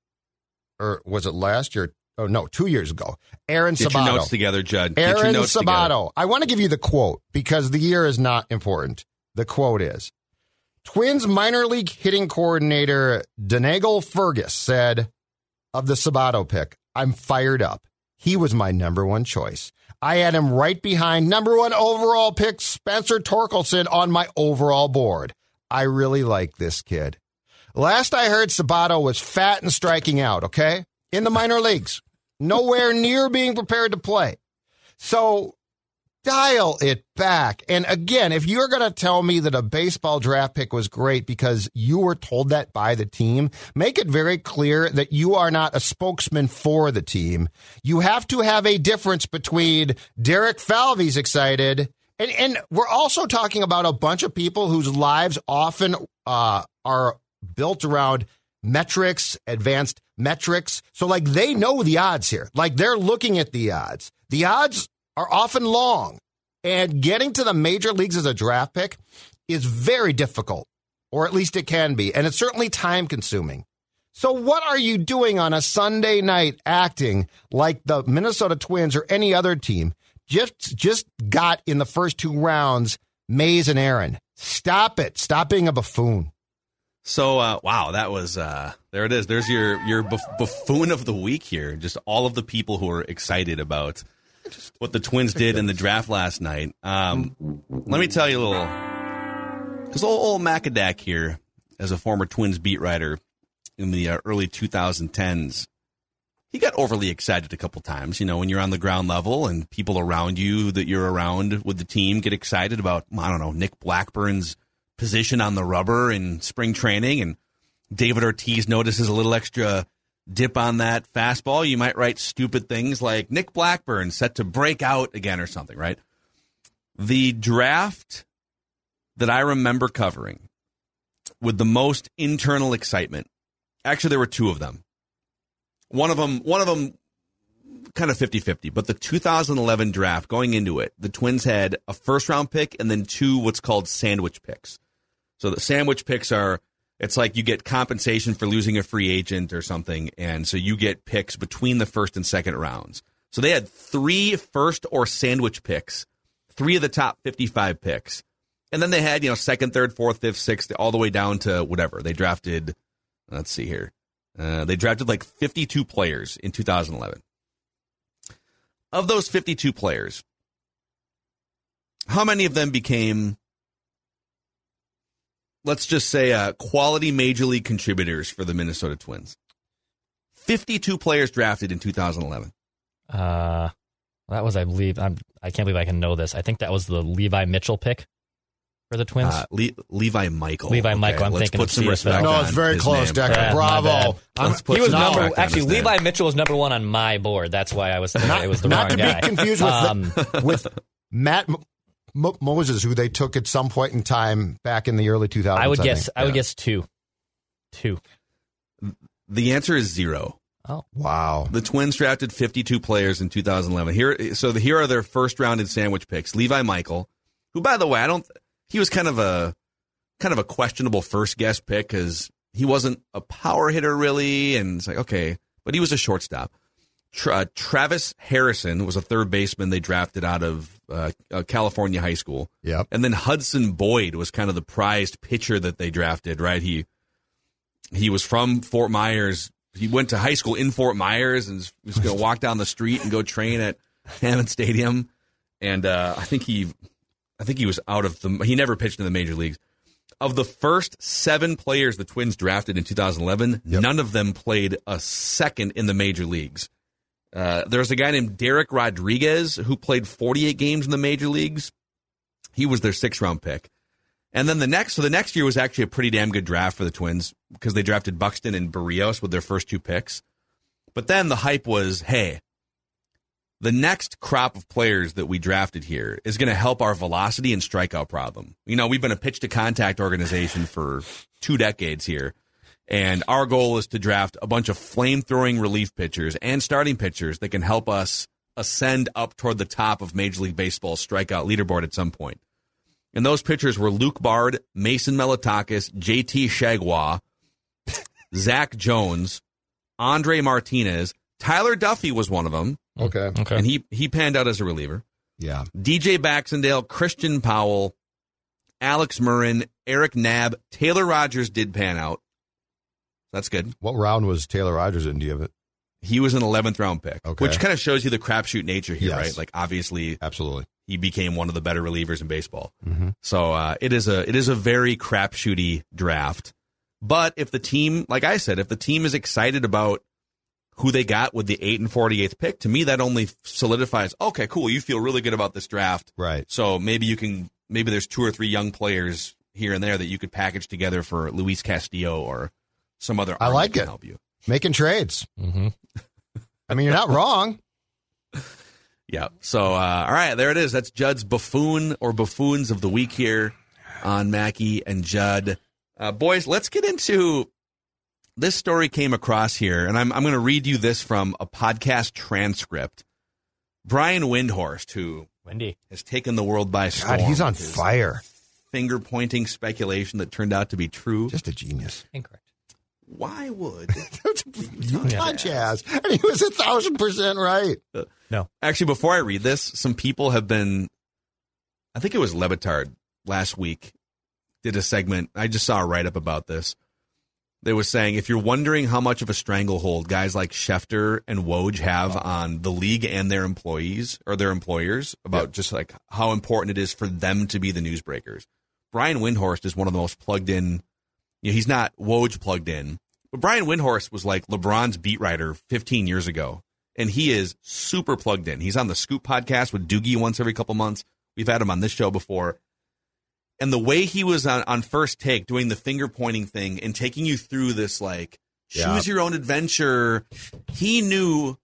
S4: or was it last year? Oh no, two years ago. Aaron
S3: Get your
S4: Sabato.
S3: notes together, Judd. Get your
S4: Aaron
S3: notes together.
S4: Sabato. I want to give you the quote because the year is not important. The quote is Twins minor league hitting coordinator Donegal Fergus said of the Sabato pick, I'm fired up. he was my number one choice. I had him right behind number one overall pick Spencer Torkelson on my overall board. I really like this kid. Last I heard, Sabato was fat and striking out, okay? In the minor leagues. Nowhere near being prepared to play. So dial it back. And again, if you're going to tell me that a baseball draft pick was great because you were told that by the team, make it very clear that you are not a spokesman for the team. You have to have a difference between Derek Falvey's excited. And, and we're also talking about a bunch of people whose lives often uh, are built around metrics, advanced metrics. So, like, they know the odds here. Like, they're looking at the odds. The odds are often long, and getting to the major leagues as a draft pick is very difficult, or at least it can be, and it's certainly time consuming. So, what are you doing on a Sunday night acting like the Minnesota Twins or any other team just just got in the first two rounds Mays and Aaron? Stop it! Stop being a buffoon.
S3: So uh, wow, that was uh, there. It is. There's your your buff- buffoon of the week here. Just all of the people who are excited about what the Twins did in the draft last night. Um, let me tell you a little, because old, old Macadac here, as a former Twins beat writer in the uh, early 2010s, he got overly excited a couple times. You know, when you're on the ground level and people around you that you're around with the team get excited about, I don't know, Nick Blackburn's position on the rubber in spring training, and David Ortiz notices a little extra dip on that fastball, you might write stupid things like Nick Blackburn set to break out again or something, right? The draft that I remember covering with the most internal excitement. Actually, there were two of them. One of them, one of them kind of 50-50, but the 2011 draft going into it, the Twins had a first round pick and then two what's called sandwich picks. So the sandwich picks are it's like you get compensation for losing a free agent or something, and so you get picks between the first and second rounds. So they had three first or sandwich picks, three of the top 55 picks. And then they had, you know, second, third, fourth, fifth, sixth, all the way down to whatever. They drafted, let's see here. Uh, they drafted like 52 players in 2011. Of those 52 players, how many of them became let's just say, uh, quality major league contributors for the Minnesota Twins. 52 players drafted in 2011.
S6: Uh, that was, I believe, I'm, I can't believe I can know this. I think that was the Levi Mitchell pick for the Twins.
S3: Uh, Le- Levi Michael.
S6: Levi Michael, I'm
S3: let's
S6: thinking
S3: put some
S6: CSL.
S3: respect.
S4: No, it's very
S3: his
S4: close. Decker.
S6: Yeah,
S4: Bravo.
S3: Let's put
S6: he was
S3: some
S6: number
S3: respect on
S6: actually
S3: his name.
S6: Levi Mitchell was number one on my board. That's why I was thinking
S4: not,
S6: it was the
S4: not
S6: wrong
S4: to
S6: guy.
S4: be confused with,
S6: Um,
S4: the, with *laughs* Matt M- M- Moses, who they took at some point in time back in the early 2000s.
S6: I would
S4: I
S6: guess
S4: think.
S6: I would
S4: Yeah.
S6: guess two, two.
S3: The answer is zero.
S6: Oh,
S4: Wow.
S3: The Twins drafted 52 players in 2011. Here, so the, here are their first round in sandwich picks. Levi Michael, who, by the way, I don't. He was kind of a kind of a questionable first guess pick because he wasn't a power hitter really, and it's like okay, but he was a shortstop. Tra- Travis Harrison was a third baseman they drafted out of uh, uh, California high school.
S4: Yep.
S3: And then Hudson Boyd was kind of the prized pitcher that they drafted, right? He he was from Fort Myers. He went to high school in Fort Myers and was- going to walk down the street and go train at Hammond Stadium. And uh, I think he, I think he was out of the. He never pitched in the major leagues. Of the first seven players the Twins drafted in 2011, none of them played a second in the major leagues. Uh, there's a guy named Dereck Rodriguez who played 48 games in the major leagues. He was their sixth round pick. And then the next, so the next year was actually a pretty damn good draft for the Twins because they drafted Buxton and Berrios with their first two picks. But then the hype was, hey, the next crop of players that we drafted here is going to help our velocity and strikeout problem. You know, we've been a pitch to contact organization for two decades here. And our goal is to draft a bunch of flame throwing relief pitchers and starting pitchers that can help us ascend up toward the top of Major League Baseball's strikeout leaderboard at some point. And those pitchers were Luke Bard, Mason Melotakis, JT Chargois, *laughs* Zack Jones, Andre Martinez. Tyler Duffey was one of them,
S4: Okay.
S6: okay.
S3: and he, he panned out as a reliever.
S4: Yeah.
S3: DJ Baxendale, Christian Powell, Alex Muren, Eric Nab, Taylor Rogers did pan out. That's good.
S4: What round was Taylor Rogers in? Do you have it?
S3: He was an 11th round pick,
S4: Okay.
S3: which kind of shows you the crapshoot nature here,
S4: Yes.
S3: right? Like obviously
S4: Absolutely.
S3: he became one of the better relievers in baseball.
S4: Mm-hmm.
S3: So uh, it is a it is a very crapshooty draft. But if the team, like I said, if the team is excited about who they got with the eight and forty eighth pick, to me that only solidifies. Okay, cool. You feel really good about this draft,
S4: Right.
S3: So maybe you can maybe there's two or three young players here and there that you could package together for Luis Castillo or some other.
S4: I like
S3: can
S4: it.
S3: Help you.
S4: Making trades.
S6: Mm-hmm.
S4: I mean, you're not wrong. *laughs*
S3: Yeah. So, uh, all right, there it is. That's Judd's buffoon or buffoons of the week here on Mackey and Judd. Uh, boys, let's get into this story came across here, and I'm, I'm going to read you this from a podcast transcript. Brian Windhorst, who
S6: Wendy.
S3: has taken the world by storm.
S4: God, he's on fire.
S3: Finger pointing speculation that turned out to be true.
S4: Just a genius.
S6: Incorrect.
S3: Why would *laughs*
S4: Utah Jazz. *laughs* And he was a thousand percent right.
S3: Uh, no, actually, before I read this, some people have been. I think it was Le Batard last week did a segment. I just saw a write up about this. They were saying if you're wondering how much of a stranglehold guys like Schefter and Woj have on the league and their employees or their employers about just like how important it is for them to be the newsbreakers. Brian Windhorst is one of the most plugged in. You know, he's not Woj plugged in, but Brian Windhorst was like LeBron's beat writer 15 years ago, and he is super plugged in. He's on the Scoop podcast with Doogie once every couple months. We've had him on this show before. And the way he was on, on first take doing the finger pointing thing and taking you through this like
S4: Yeah.
S3: choose your own adventure, he knew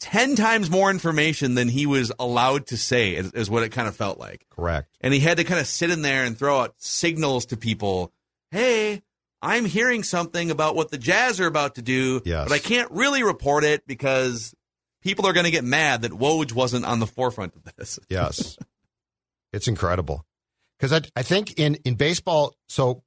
S3: 10 times more information than he was allowed to say, is, is what it kind of felt like.
S4: Correct.
S3: And he had to kind of sit in there and throw out signals to people. Hey, I'm hearing something about what the Jazz are about to do,
S4: Yes.
S3: but I can't really report it because people are going to get mad that Woj wasn't on the forefront of this. *laughs*
S4: Yes. it's incredible. Because I, I think in, in baseball, so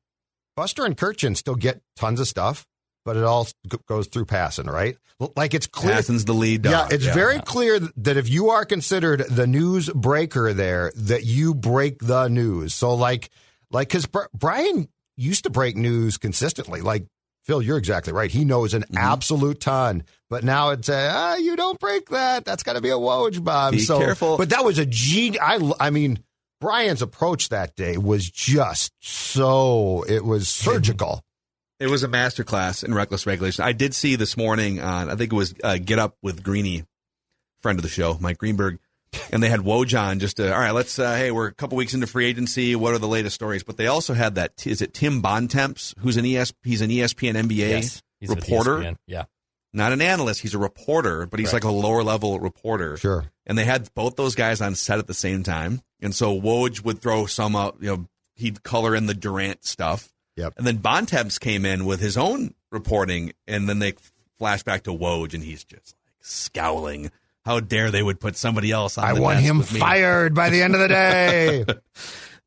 S4: Buster and Kurkjian still get tons of stuff, but it all goes through Passan, right? Like it's clear.
S3: Passan's the lead
S4: Yeah,
S3: dog.
S4: it's very clear that if you are considered the news breaker there, that you break the news. So like, like, because Brian used to break news consistently. Like Phil, you're exactly right. He knows an
S3: Mm-hmm.
S4: absolute ton, but now it's a ah, you don't break that. That's got to be a Woj bomb.
S3: Be
S4: so
S3: careful.
S4: But that was a G. I I mean. Brian's approach that day was just so it was surgical.
S3: It was a masterclass in reckless regulation. I did see this morning on, I think it was uh, Get Up with Greeny, friend of the show, Mike Greenberg, and they had Woj on just to, all right, let's, uh, hey, we're a couple weeks into free agency. What are the latest stories? But they also had that, is it Tim Bontemps, who's an ES, he's an ESPN NBA
S6: Yes. He's
S3: reporter,
S6: ESPN. Yeah.
S3: not an analyst. He's a reporter, but he's
S6: Correct.
S3: like a lower level reporter.
S4: Sure.
S3: And they had both those guys on set at the same time. And so Woj would throw some up, you know, he'd color in the Durant stuff.
S4: Yep.
S3: And then Bontemps came in with his own reporting, and then they flash back to Woj, and he's just like scowling. How dare they would put somebody else on
S4: I want him fired by the end of the day. *laughs*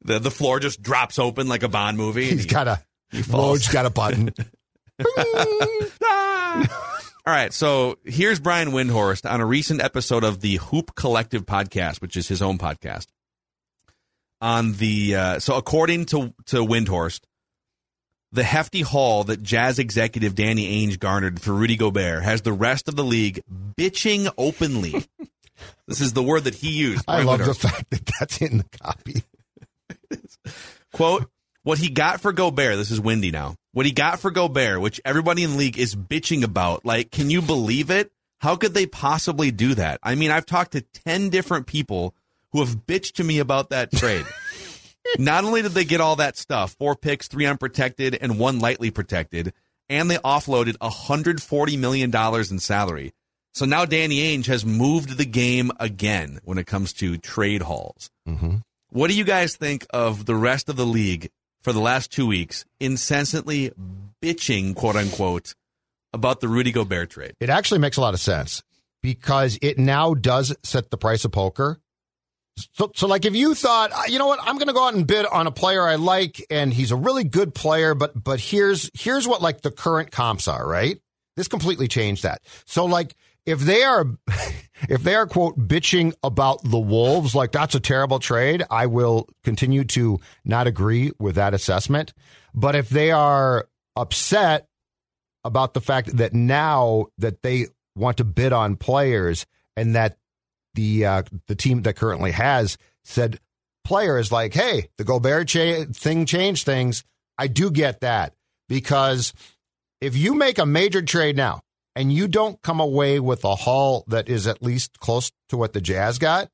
S3: The, the floor just drops open like a Bond movie.
S4: He's
S3: he-
S4: got a
S3: falls.
S4: Woj got a button. *laughs* *laughs*
S3: All right, so here's Brian Windhorst on a recent episode of the Hoop Collective podcast, which is his own podcast. On the uh, so according to to Windhorst, the hefty haul that Jazz executive Danny Ainge garnered for Rudy Gobert has the rest of the league bitching openly. *laughs* this is the word that he used.
S4: I love the fact that that's in the copy. *laughs*
S3: Quote, what he got for Gobert, this is windy now. What he got for Gobert, which everybody in the league is bitching about. Like, can you believe it? How could they possibly do that? I mean, I've talked to 10 different people who have bitched to me about that trade. *laughs* Not only did they get all that stuff, four picks, three unprotected, and one lightly protected, and they offloaded $140 million in salary. So now Danny Ainge has moved the game again when it comes to trade hauls.
S4: Mm-hmm.
S3: What do you guys think of the rest of the league for the last two weeks incessantly bitching, quote unquote, about the Rudy Gobert trade?
S4: It actually makes a lot of sense because it now does set the price of poker. So, so like if you thought, "Ah, you know what, I'm going to go out and bid on a player I like, and he's a really good player, but but here's here's what like the current comps are, right? This completely changed that. So like if they are *laughs* if they are quote bitching about the Wolves, like that's a terrible trade, I will continue to not agree with that assessment. But if they are upset about the fact that now that they want to bid on players, and that the uh, the team that currently has said players like, "Hey, the Gobert cha- thing changed things." I do get that because if you make a major trade now and you don't come away with a haul that is at least close to what the Jazz got,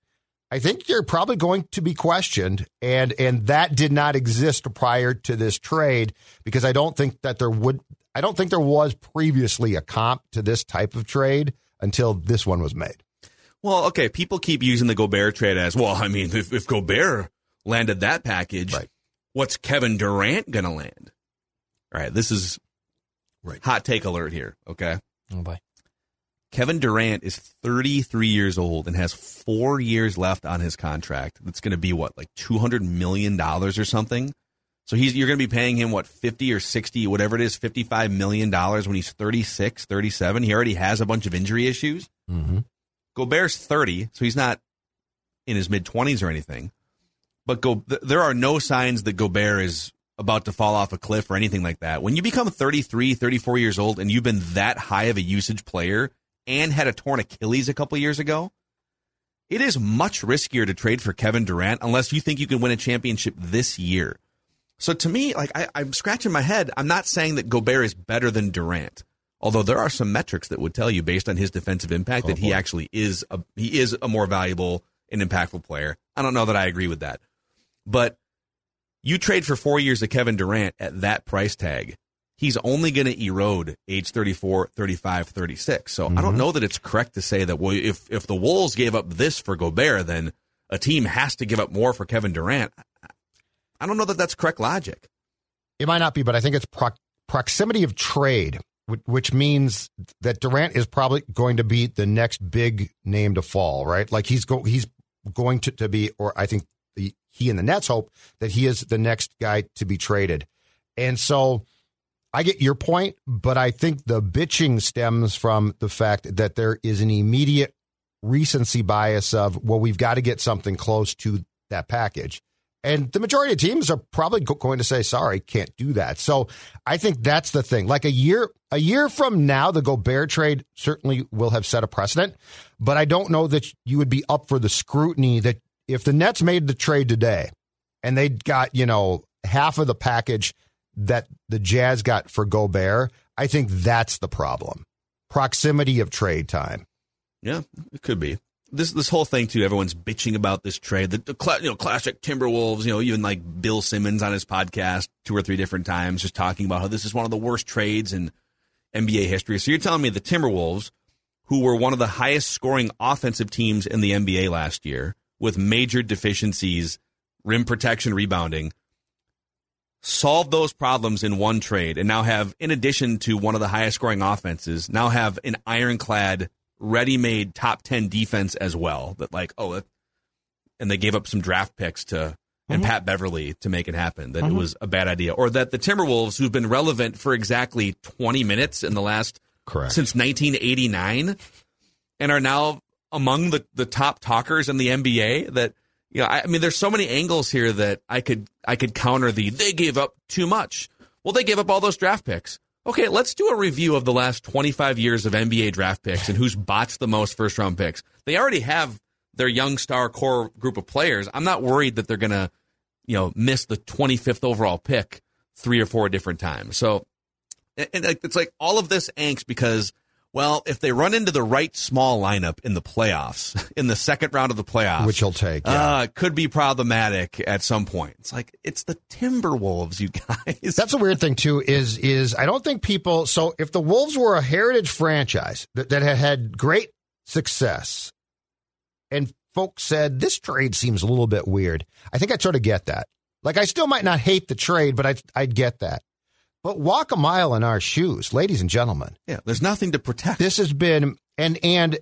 S4: I think you're probably going to be questioned, and and that did not exist prior to this trade because I don't think that there would. I don't think there was previously a comp to this type of trade until this one was made.
S3: Well, okay, people keep using the Gobert trade as well. I mean, if, if Gobert landed that package,
S4: Right.
S3: what's Kevin Durant going to land? All right, this is
S4: Right.
S3: hot take alert here. Okay.
S6: Oh boy.
S3: Kevin Durant is 33 years old and has four years left on his contract. That's going to be what, like 200 million dollars or something. So he's you're going to be paying him what 50 or 60, whatever it is, 55 million dollars when he's 36, 37. He already has a bunch of injury issues.
S4: Mm-hmm.
S3: Gobert's 30, so he's not in his mid 20s or anything. But Go, there are no signs that Gobert is about to fall off a cliff or anything like that. When you become 33, 34 years old and you've been that high of a usage player and had a torn Achilles a couple years ago, it is much riskier to trade for Kevin Durant unless you think you can win a championship this year. So to me, like I, I'm scratching my head. I'm not saying that Gobert is better than Durant, although there are some metrics that would tell you based on his defensive impact oh, that he actually is a he is a more valuable and impactful player. I don't know that I agree with that, but you trade for four years of Kevin Durant at that price tag. He's only going to erode age 34, 35, 36. So I don't mm-hmm. know that it's correct to say that well, if if the Wolves gave up this for Gobert, then a team has to give up more for Kevin Durant. I don't know that that's correct logic.
S4: It might not be, but I think it's proc- proximity of trade, which means that Durant is probably going to be the next big name to fall, right? Like he's go he's going to, to be, or I think he and the Nets hope that he is the next guy to be traded. And so I get your point, but I think the bitching stems from the fact that there is an immediate recency bias of, well, we've got to get something close to that package. And the majority of teams are probably going to say, sorry, can't do that. So I think that's the thing. Like a year, a year from now, the Gobert trade certainly will have set a precedent, but I don't know that you would be up for the scrutiny that if the Nets made the trade today and they got, you know, half of the package that the Jazz got for Gobert, I think that's the problem. Proximity of trade time.
S3: Yeah, it could be. This this whole thing too. Everyone's bitching about this trade. The, the you know classic Timberwolves. You know even like Bill Simmons on his podcast two or three different times, just talking about how this is one of the worst trades in NBA history. So you're telling me the Timberwolves, who were one of the highest scoring offensive teams in the NBA last year, with major deficiencies, rim protection, rebounding, solved those problems in one trade, and now have, in addition to one of the highest scoring offenses, now have an ironclad ready-made top 10 defense as well that like oh that, and they gave up some draft picks to and mm-hmm. Pat Beverley to make it happen that it mm-hmm. was a bad idea. Or that the Timberwolves who've been relevant for exactly 20 minutes in the last
S4: Correct.
S3: since 1989 and are now among the the top talkers in the NBA that you know I, I mean there's so many angles here that I could I could counter the they gave up too much. Well they gave up all those draft picks Okay, let's do a review of the last 25 years of NBA draft picks and who's botched the most first round picks. They already have their young star core group of players. I'm not worried that they're going to, you know, miss the 25th overall pick three or four different times. So, and it's like all of this angst because, well, if they run into the right small lineup in the playoffs, *laughs* in the second round of the playoffs,
S4: Which he'll take, yeah.
S3: uh, could be problematic at some point. It's like, it's the Timberwolves, you *laughs* guys.
S4: That's a weird thing too. Is is I don't think people. So if the Wolves were a heritage franchise that, that had had great success, and folks said this trade seems a little bit weird, I think I'd sort of get that. Like I still might not hate the trade, but I'd I'd get that. But walk a mile in our shoes, ladies and gentlemen.
S3: yeah, there's nothing to protect.
S4: This has been and and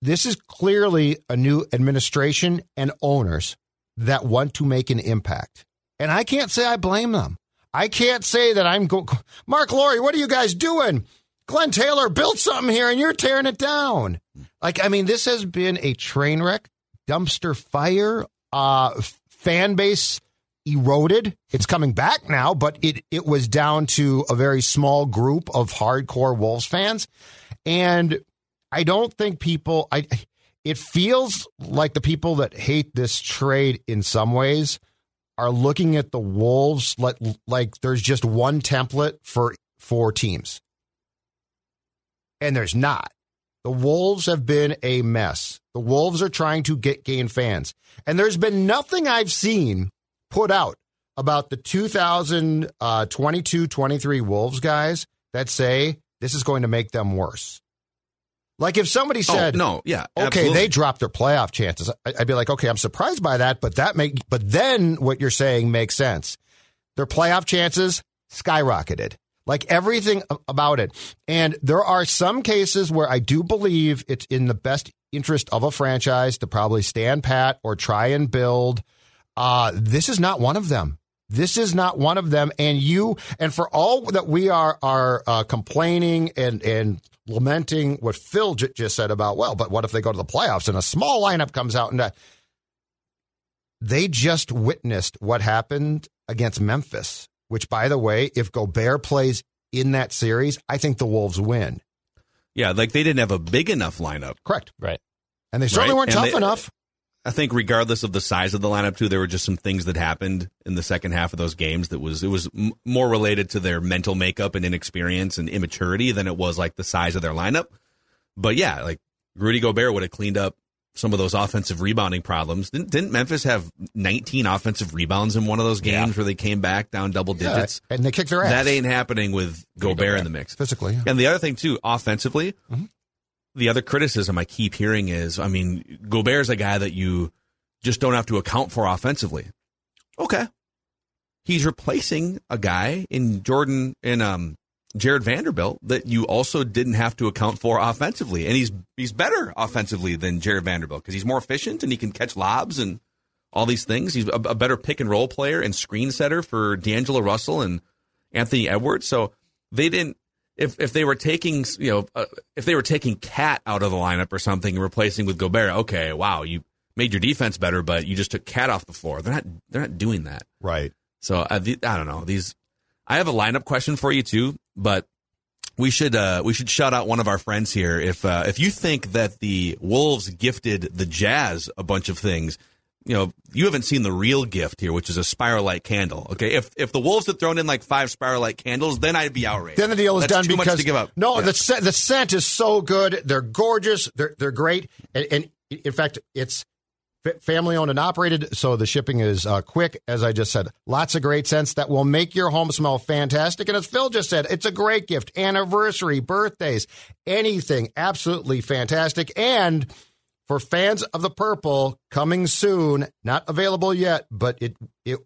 S4: this is clearly a new administration and owners that want to make an impact. And I can't say I blame them. I can't say that I'm going, Marc Lore, what are you guys doing? Glenn Taylor built something here and you're tearing it down. Like I mean, this has been a train wreck, dumpster fire, uh fan base eroded. It's coming back now, but it it was down to a very small group of hardcore Wolves fans. And I don't think people I it feels like the people that hate this trade in some ways are looking at the Wolves like like there's just one template for for teams. And there's not. The Wolves have been a mess. The Wolves are trying to get gain fans. And there's been nothing I've seen put out about the 2022 uh, 23 Wolves guys that say this is going to make them worse. Like if somebody oh, said,
S3: oh, no, yeah,
S4: okay,
S3: absolutely.
S4: they dropped their playoff chances, I'd be like, okay, I'm surprised by that, but that make, but then what you're saying makes sense. Their playoff chances skyrocketed, like everything about it. And there are some cases where I do believe it's in the best interest of a franchise to probably stand pat or try and build. Uh, this is not one of them. This is not one of them. And you, and for all that we are are uh, complaining and and lamenting what Phil j- just said about, well, but what if they go to the playoffs and a small lineup comes out and uh, they just witnessed what happened against Memphis. Which, by the way, if Gobert plays in that series, I think the Wolves win.
S3: yeah, like they didn't have a big enough lineup.
S4: Correct.
S6: Right.
S4: And they certainly
S3: Right.
S4: weren't
S3: And
S4: tough
S3: they-
S4: enough.
S3: I think regardless of the size of the lineup too, there were just some things that happened in the second half of those games that was it was m- more related to their mental makeup and inexperience and immaturity than it was like the size of their lineup. But yeah, like Rudy Gobert would have cleaned up some of those offensive rebounding problems. Didn't, didn't Memphis have 19 offensive rebounds in one of those games where they came back down double
S4: Yeah,
S3: digits?
S4: and they kicked their ass.
S3: That ain't happening with Gobert in the mix.
S4: physically. yeah.
S3: And the other thing too, offensively,
S4: Mm-hmm.
S3: The other criticism I keep hearing is, I mean, Gobert's a guy that you just don't have to account for offensively. Okay, he's replacing a guy in Jordan in um Jarred Vanderbilt that you also didn't have to account for offensively, and he's he's better offensively than Jarred Vanderbilt because he's more efficient and he can catch lobs and all these things. He's a, a better pick and roll player and screen setter for D'Angelo Russell and Anthony Edwards. So they didn't. If if they were taking you know uh, if they were taking KAT out of the lineup or something and replacing with Gobert, okay, wow, you made your defense better, but you just took KAT off the floor. They're not they're not doing that.
S4: Right.
S3: So uh, the, I don't know these. I have a lineup question for you too, but we should uh, we should shout out one of our friends here. If uh, if you think that the Wolves gifted the Jazz a bunch of things, you know you haven't seen the real gift here, which is a spiral light candle. Okay, if if the Wolves had thrown in like five spiral light candles, then I'd be outraged.
S4: Then the deal is
S3: That's
S4: done
S3: too
S4: because
S3: much to give up.
S4: No,
S3: Yeah.
S4: the scent, the scent is so good. They're gorgeous. They're they're great. And, and in fact, it's family owned and operated, so the shipping is uh, quick. As I just said, lots of great scents that will make your home smell fantastic. And as Phil just said, it's a great gift. Anniversary, birthdays, anything, absolutely fantastic. And for fans of the purple, coming soon. Not available yet, but it it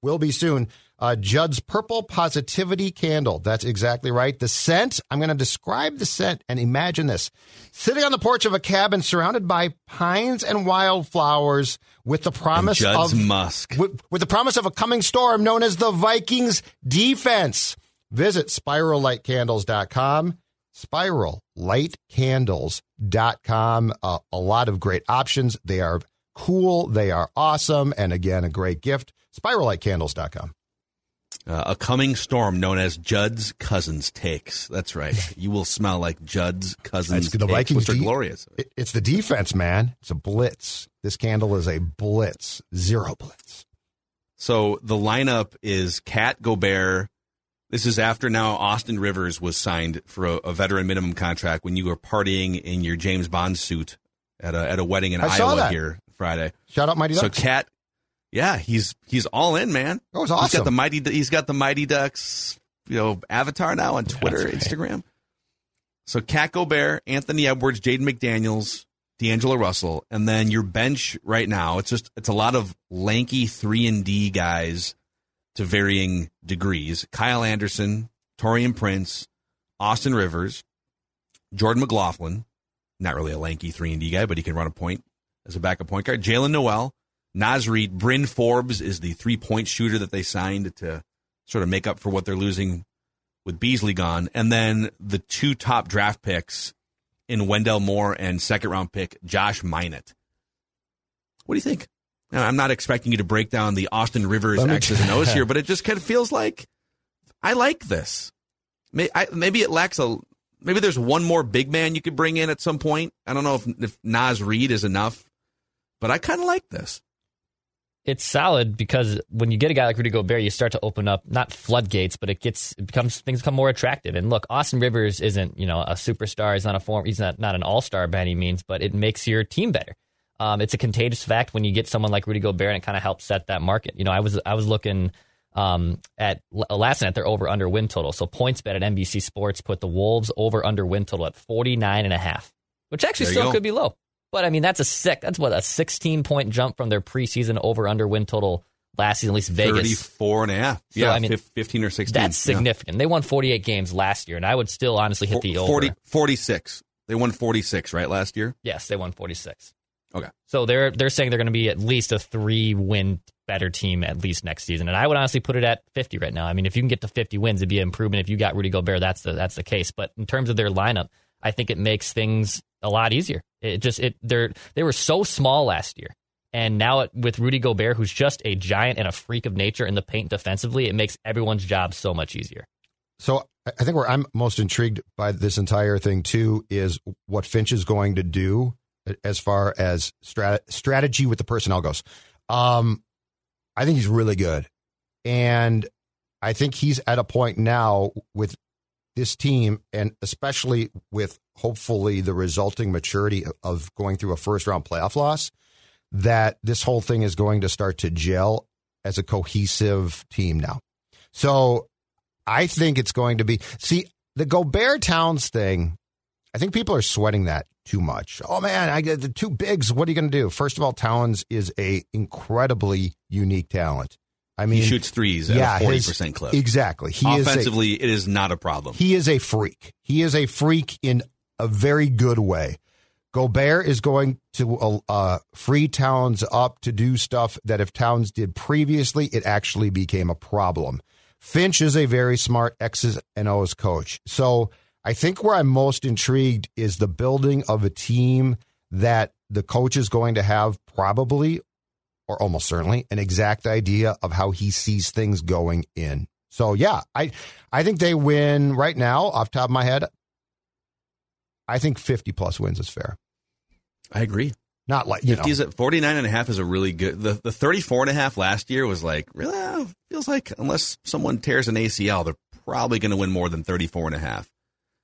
S4: will be soon. Uh, Judd's Purple Positivity Candle. That's exactly right. The scent, I'm going to describe the scent and imagine this. Sitting on the porch of a cabin surrounded by pines and wildflowers with the promise
S3: Judd's
S4: of
S3: musk.
S4: With, with the promise of a coming storm known as the Vikings defense. Visit spirallightcandles.com. Spirallightcandles.com. Uh, a lot of great options. They are cool. They are awesome. And again, a great gift. Spirallightcandles.com.
S3: Uh, a coming storm known as Judd's Cousins takes. That's right. *laughs* You will smell like Judd's Cousins
S4: the
S3: takes,
S4: Vikings
S3: which are
S4: de-
S3: glorious.
S4: It- it's the defense, man. It's a blitz. This candle is a blitz. Zero blitz.
S3: So the lineup is KAT Gobert. This is after now Austin Rivers was signed for a, a veteran minimum contract when you were partying in your James Bond suit at a at a wedding in
S4: I
S3: Iowa here Friday.
S4: Shout out Mighty Ducks.
S3: So KAT, yeah, he's he's all in, man.
S4: That was awesome.
S3: He's got the mighty he's got the Mighty Ducks, you know, avatar now on Twitter, Instagram. So KAT Gobert, Anthony Edwards, Jaden McDaniels, D'Angelo Russell, and then your bench right now. It's just it's a lot of lanky three and D guys to varying degrees. Kyle Anderson, Taurean Prince, Austin Rivers, Jordan McLaughlin, not really a lanky three and D guy, but he can run a point as a backup point guard. Jaylen Nowell, Naz Reid, Bryn Forbes is the three point shooter that they signed to sort of make up for what they're losing with Beasley gone, and then the two top draft picks in Wendell Moore and second round pick Josh Minott. What do you think? Now, I'm not expecting you to break down the Austin Rivers
S4: Let
S3: X's and O's *laughs* here, but it just kind of feels like I like this. May- I- Maybe it lacks a maybe there's one more big man you could bring in at some point. I don't know if if Naz Reid is enough, but I kind of like this.
S6: it's solid because when you get a guy like Rudy Gobert, you start to open up not floodgates, but it gets it becomes things become more attractive. And look, Austin Rivers isn't you know a superstar. He's not a form. He's not not an all star by any means, but it makes your team better. Um, it's a contagious fact when you get someone like Rudy Gobert, and it kind of helps set that market. You know, I was I was looking um, at last night their over under win total. So PointsBet at NBC Sports put the Wolves over under win total at 49 and a half, which actually
S3: There
S6: still could be low. But I mean, that's a sick. That's what a 16 point jump from their preseason over under win total last season. At least Vegas.
S3: 34 and a half.
S6: So,
S3: yeah,
S6: I mean,
S3: 15 or 16.
S6: That's
S3: Yeah.
S6: significant. They won 48 games last year, and I would still honestly hit the over.
S3: 40, 46. They won 46, right, last year?
S6: Yes, they won 46.
S3: Okay.
S6: So they're they're saying they're going to be at least a three win better team at least next season, and I would honestly put it at 50 right now. I mean, if you can get to 50 wins, it'd be an improvement. If you got Rudy Gobert, that's the that's the case. But in terms of their lineup, I think it makes things a lot easier. It just it they're they were so small last year. And now it, with Rudy Gobert, who's just a giant and a freak of nature in the paint defensively, it makes everyone's job so much easier.
S4: So I think where I'm most intrigued by this entire thing too is what Finch is going to do as far as strat- strategy with the personnel goes. Um, I think he's really good, and I think he's at a point now with this team, and especially with hopefully the resulting maturity of going through a first round playoff loss, that this whole thing is going to start to gel as a cohesive team now. So I think it's going to be see the Gobert Towns thing. I think people are sweating that too much. Oh man, I get the two bigs. What are you going to do? First of all, Towns is a incredibly unique talent. I mean,
S3: he shoots threes at
S4: yeah,
S3: a 40%
S4: his-
S3: clip.
S4: Exactly. He
S3: Offensively, it is not a problem.
S4: he is a freak. He is a freak in a very good way. Gobert is going to uh, uh, free Towns up to do stuff that if Towns did previously, it actually became a problem. Finch is a very smart X's and O's coach. So I think where I'm most intrigued is the building of a team that the coach is going to have probably or almost certainly an exact idea of how he sees things going in. So yeah, I I think they win right now off top of my head. I think 50 plus wins is fair.
S3: I agree.
S4: Not like, you know.
S3: 50 is at 49 and a half is a really good. The, the 34 and a half last year was like, really, uh, feels like unless someone tears an ACL, they're probably going to win more than 34 and a half.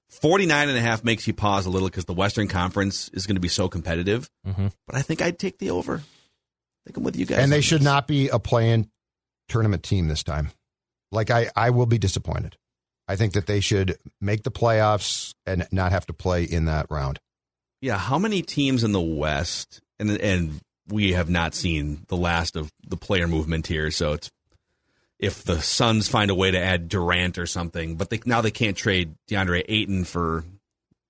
S3: 49 and a half makes you pause a little because the Western Conference is going to be so competitive.
S6: Mhm.
S3: But I think I'd take the over. I think I'm with you guys.
S4: and they should
S3: this.
S4: not be a playing tournament team this time. Like I, I will be disappointed. I think that they should make the playoffs and not have to play in that round.
S3: Yeah, how many teams in the West, and and we have not seen the last of the player movement here. So it's if the Suns find a way to add Durant or something, but they, now they can't trade DeAndre Ayton for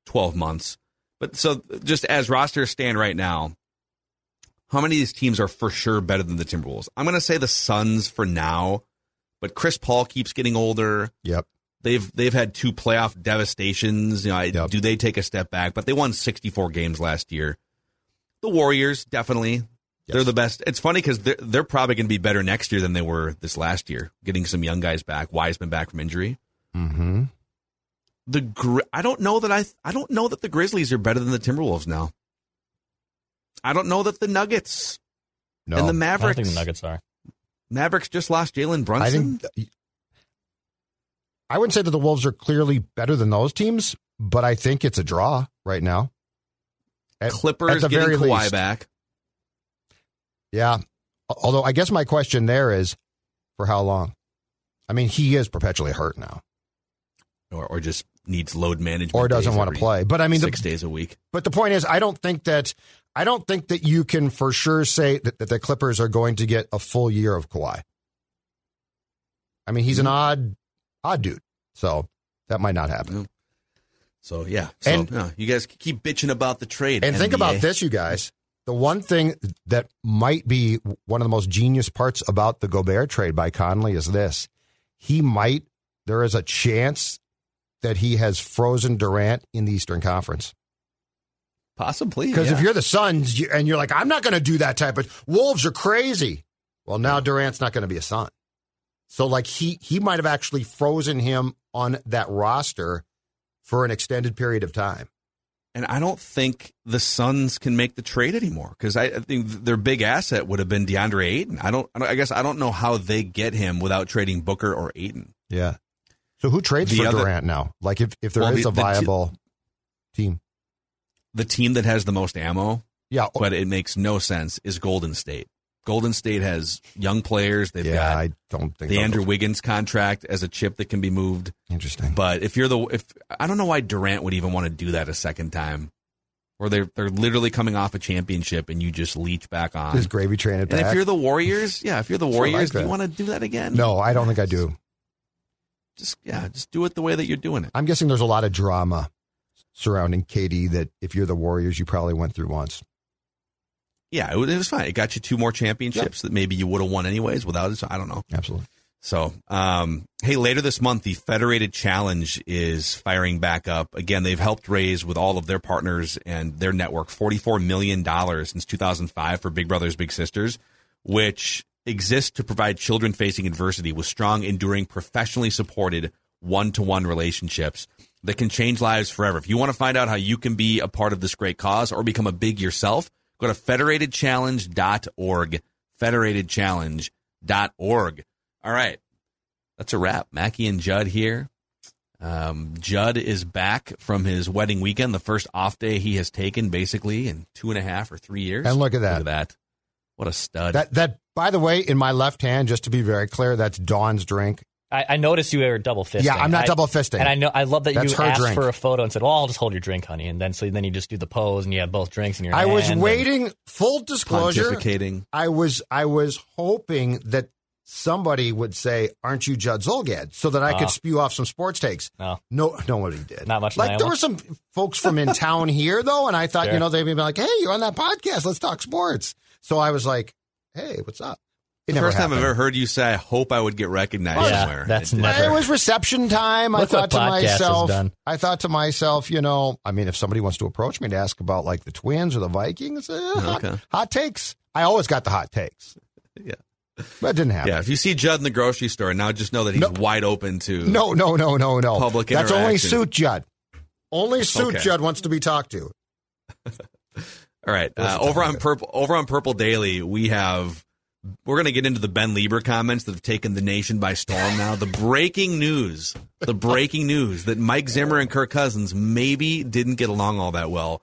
S3: twelve months. But so just as rosters stand right now, how many of these teams are for sure better than the Timberwolves? I'm going to say the Suns for now, but Chris Paul keeps getting older.
S4: Yep.
S3: They've they've had two playoff devastations. You know, I,
S4: Yep.
S3: do they take a step back? But they won 64 games last year. The Warriors definitely they're the best. It's funny because they're they're probably going to be better next year than they were this last year. Getting some young guys back, Wiseman back from injury.
S4: Mm-hmm.
S3: The Gri- I don't know that I I don't know that the Grizzlies are better than the Timberwolves now. I don't know that the Nuggets
S4: No.
S3: and the Mavericks.
S6: I think the Nuggets are.
S3: Mavericks just lost Jalen
S4: I
S3: Brunson.
S4: think I wouldn't say that the Wolves are clearly better than those teams, but I think it's a draw right now. At-
S3: Clippers
S4: at the
S3: getting
S4: very
S3: Kawhi
S4: least.
S3: back.
S4: Yeah. Although I guess my question there is for how long? I mean, he is perpetually hurt now
S3: or, or just needs load management,
S4: or doesn't want to play. But I mean, the,
S3: six days a week.
S4: But the point is, I don't think that I don't think that you can for sure say that, that the Clippers are going to get a full year of Kawhi. I mean, he's an mm-hmm. odd, odd dude, so that might not happen.
S3: So yeah, so
S4: And-
S3: yeah, you guys keep bitching about the trade.
S4: And think about this, you guys. The one thing that might be one of the most genius parts about the Gobert trade by Connelly is this: he might. There is a chance that he has frozen Durant in the Eastern Conference.
S3: possibly
S4: Because if you're the Suns and you're like, I'm not going to do that type of Wolves are crazy. Well, now Durant's not going to be a Sun. So like he he might have actually frozen him on that roster for an extended period of time.
S3: And I don't think the Suns can make the trade anymore because I, I think their big asset would have been DeAndre Ayton. I don't. I guess I don't know how they get him without trading Booker or Ayton.
S4: Yeah. So who trades
S3: The
S4: for
S3: other-
S4: Durant now? Like if, if there is
S3: Well, the-
S4: a
S3: the t-
S4: viable team.
S3: The team that has the most ammo,
S4: Yeah. Oh.
S3: but it makes no sense, is Golden State. Golden State has young players. They've
S4: yeah,
S3: got
S4: I don't think
S3: the Andrew Wiggins contract as a chip that can be moved.
S4: Interesting.
S3: But if you're the if I don't know why Durant would even want to do that a second time, Or they're they're literally coming off a championship and you just leech back on.
S4: Just gravy train it
S3: and
S4: back.
S3: if you're the Warriors, *laughs* yeah, if you're the
S4: Sure like
S3: Warriors, do you want to do that again?
S4: no, I don't think I do.
S3: just yeah, just do it the way that you're doing it.
S4: I'm guessing there's a lot of drama surrounding KD that if you're the Warriors, you probably went through once.
S3: Yeah, it was, it was fine. It got you two more championships that maybe you would have won anyways without it. So I don't know.
S4: Absolutely.
S3: So, um, hey, later this month, the Federated Challenge is firing back up. Again, they've helped raise with all of their partners and their network $44 million since 2005 for Big Brothers Big Sisters, which exists to provide children facing adversity with strong, enduring, professionally supported one to one relationships that can change lives forever. If you want to find out how you can be a part of this great cause or become a big yourself, go to federatedchallenge.org. Federatedchallenge.org. All right. That's a wrap. Mackey and Judd here. Um, Judd is back from his wedding weekend, the first off day he has taken basically in two and a half or three years.
S4: And look at that.
S3: Look at that. What a stud.
S4: That that by the way, in my left hand, just to be very clear, that's Dawn's drink.
S6: I, I noticed you were double fisting.
S4: Yeah, I'm not
S6: I-
S4: double fisting.
S6: And I know I love that
S4: That's
S6: you
S4: her
S6: asked
S4: drink.
S6: for a photo and said, "Well, I'll just hold your drink, honey." And then so then you just do the pose and you have both drinks in your
S4: I
S6: hand.
S4: was waiting. Full disclosure, I was I was hoping that somebody would say, "Aren't you Judd Zulgad?" so that I
S6: Ah.
S4: could spew off some sports takes.
S6: No.
S4: no, nobody did.
S6: Not much
S4: Like there were some folks from in town here though, and I thought you know they'd be like, "Hey, you're on that podcast. Let's talk sports." So I was like, "Hey, what's up?" It
S3: the
S4: never
S3: first time I've ever heard you say, I hope I would get recognized
S6: Yeah,
S3: somewhere.
S6: that's
S3: It didn't.
S6: never-
S4: It was reception time. I thought to myself. I thought to myself, you know, I mean, if somebody wants to approach me to ask about like the Twins or the Vikings, eh, hot,
S3: Okay.
S4: hot takes. I always got the hot takes, *laughs*
S3: Yeah.
S4: but it didn't happen.
S3: Yeah, if you see Judd in the grocery store, now just know that he's
S4: No.
S3: wide open to.
S4: No, no, no, no, no.
S3: Public
S4: That's only. Suit Judd. Only Suit
S3: Okay.
S4: Judd wants to be talked to. *laughs*
S3: All right, uh, over on purple over on Purple Daily, we have we're going to get into the Ben Leber comments that have taken the nation by storm. Now, the breaking news, the breaking news that Mike Zimmer and Kirk Cousins maybe didn't get along all that well.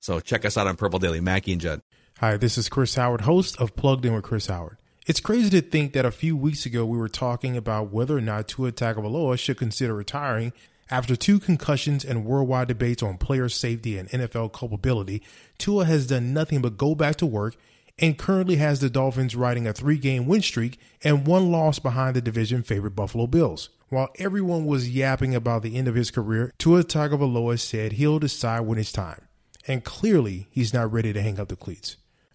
S3: So check us out on Purple Daily, Mackey and Judd.
S7: Hi, this is Chris Howard, host of Plugged In with Chris Howard. It's crazy to think that a few weeks ago we were talking about whether or not Tua Tagovailoa should consider retiring after two concussions and worldwide debates on player safety and NFL culpability. Tua has done nothing but go back to work and currently has the Dolphins riding a three-game win streak and one loss behind the division favorite Buffalo Bills. While everyone was yapping about the end of his career, Tua Tagovailoa said he'll decide when it's time and clearly he's not ready to hang up the cleats.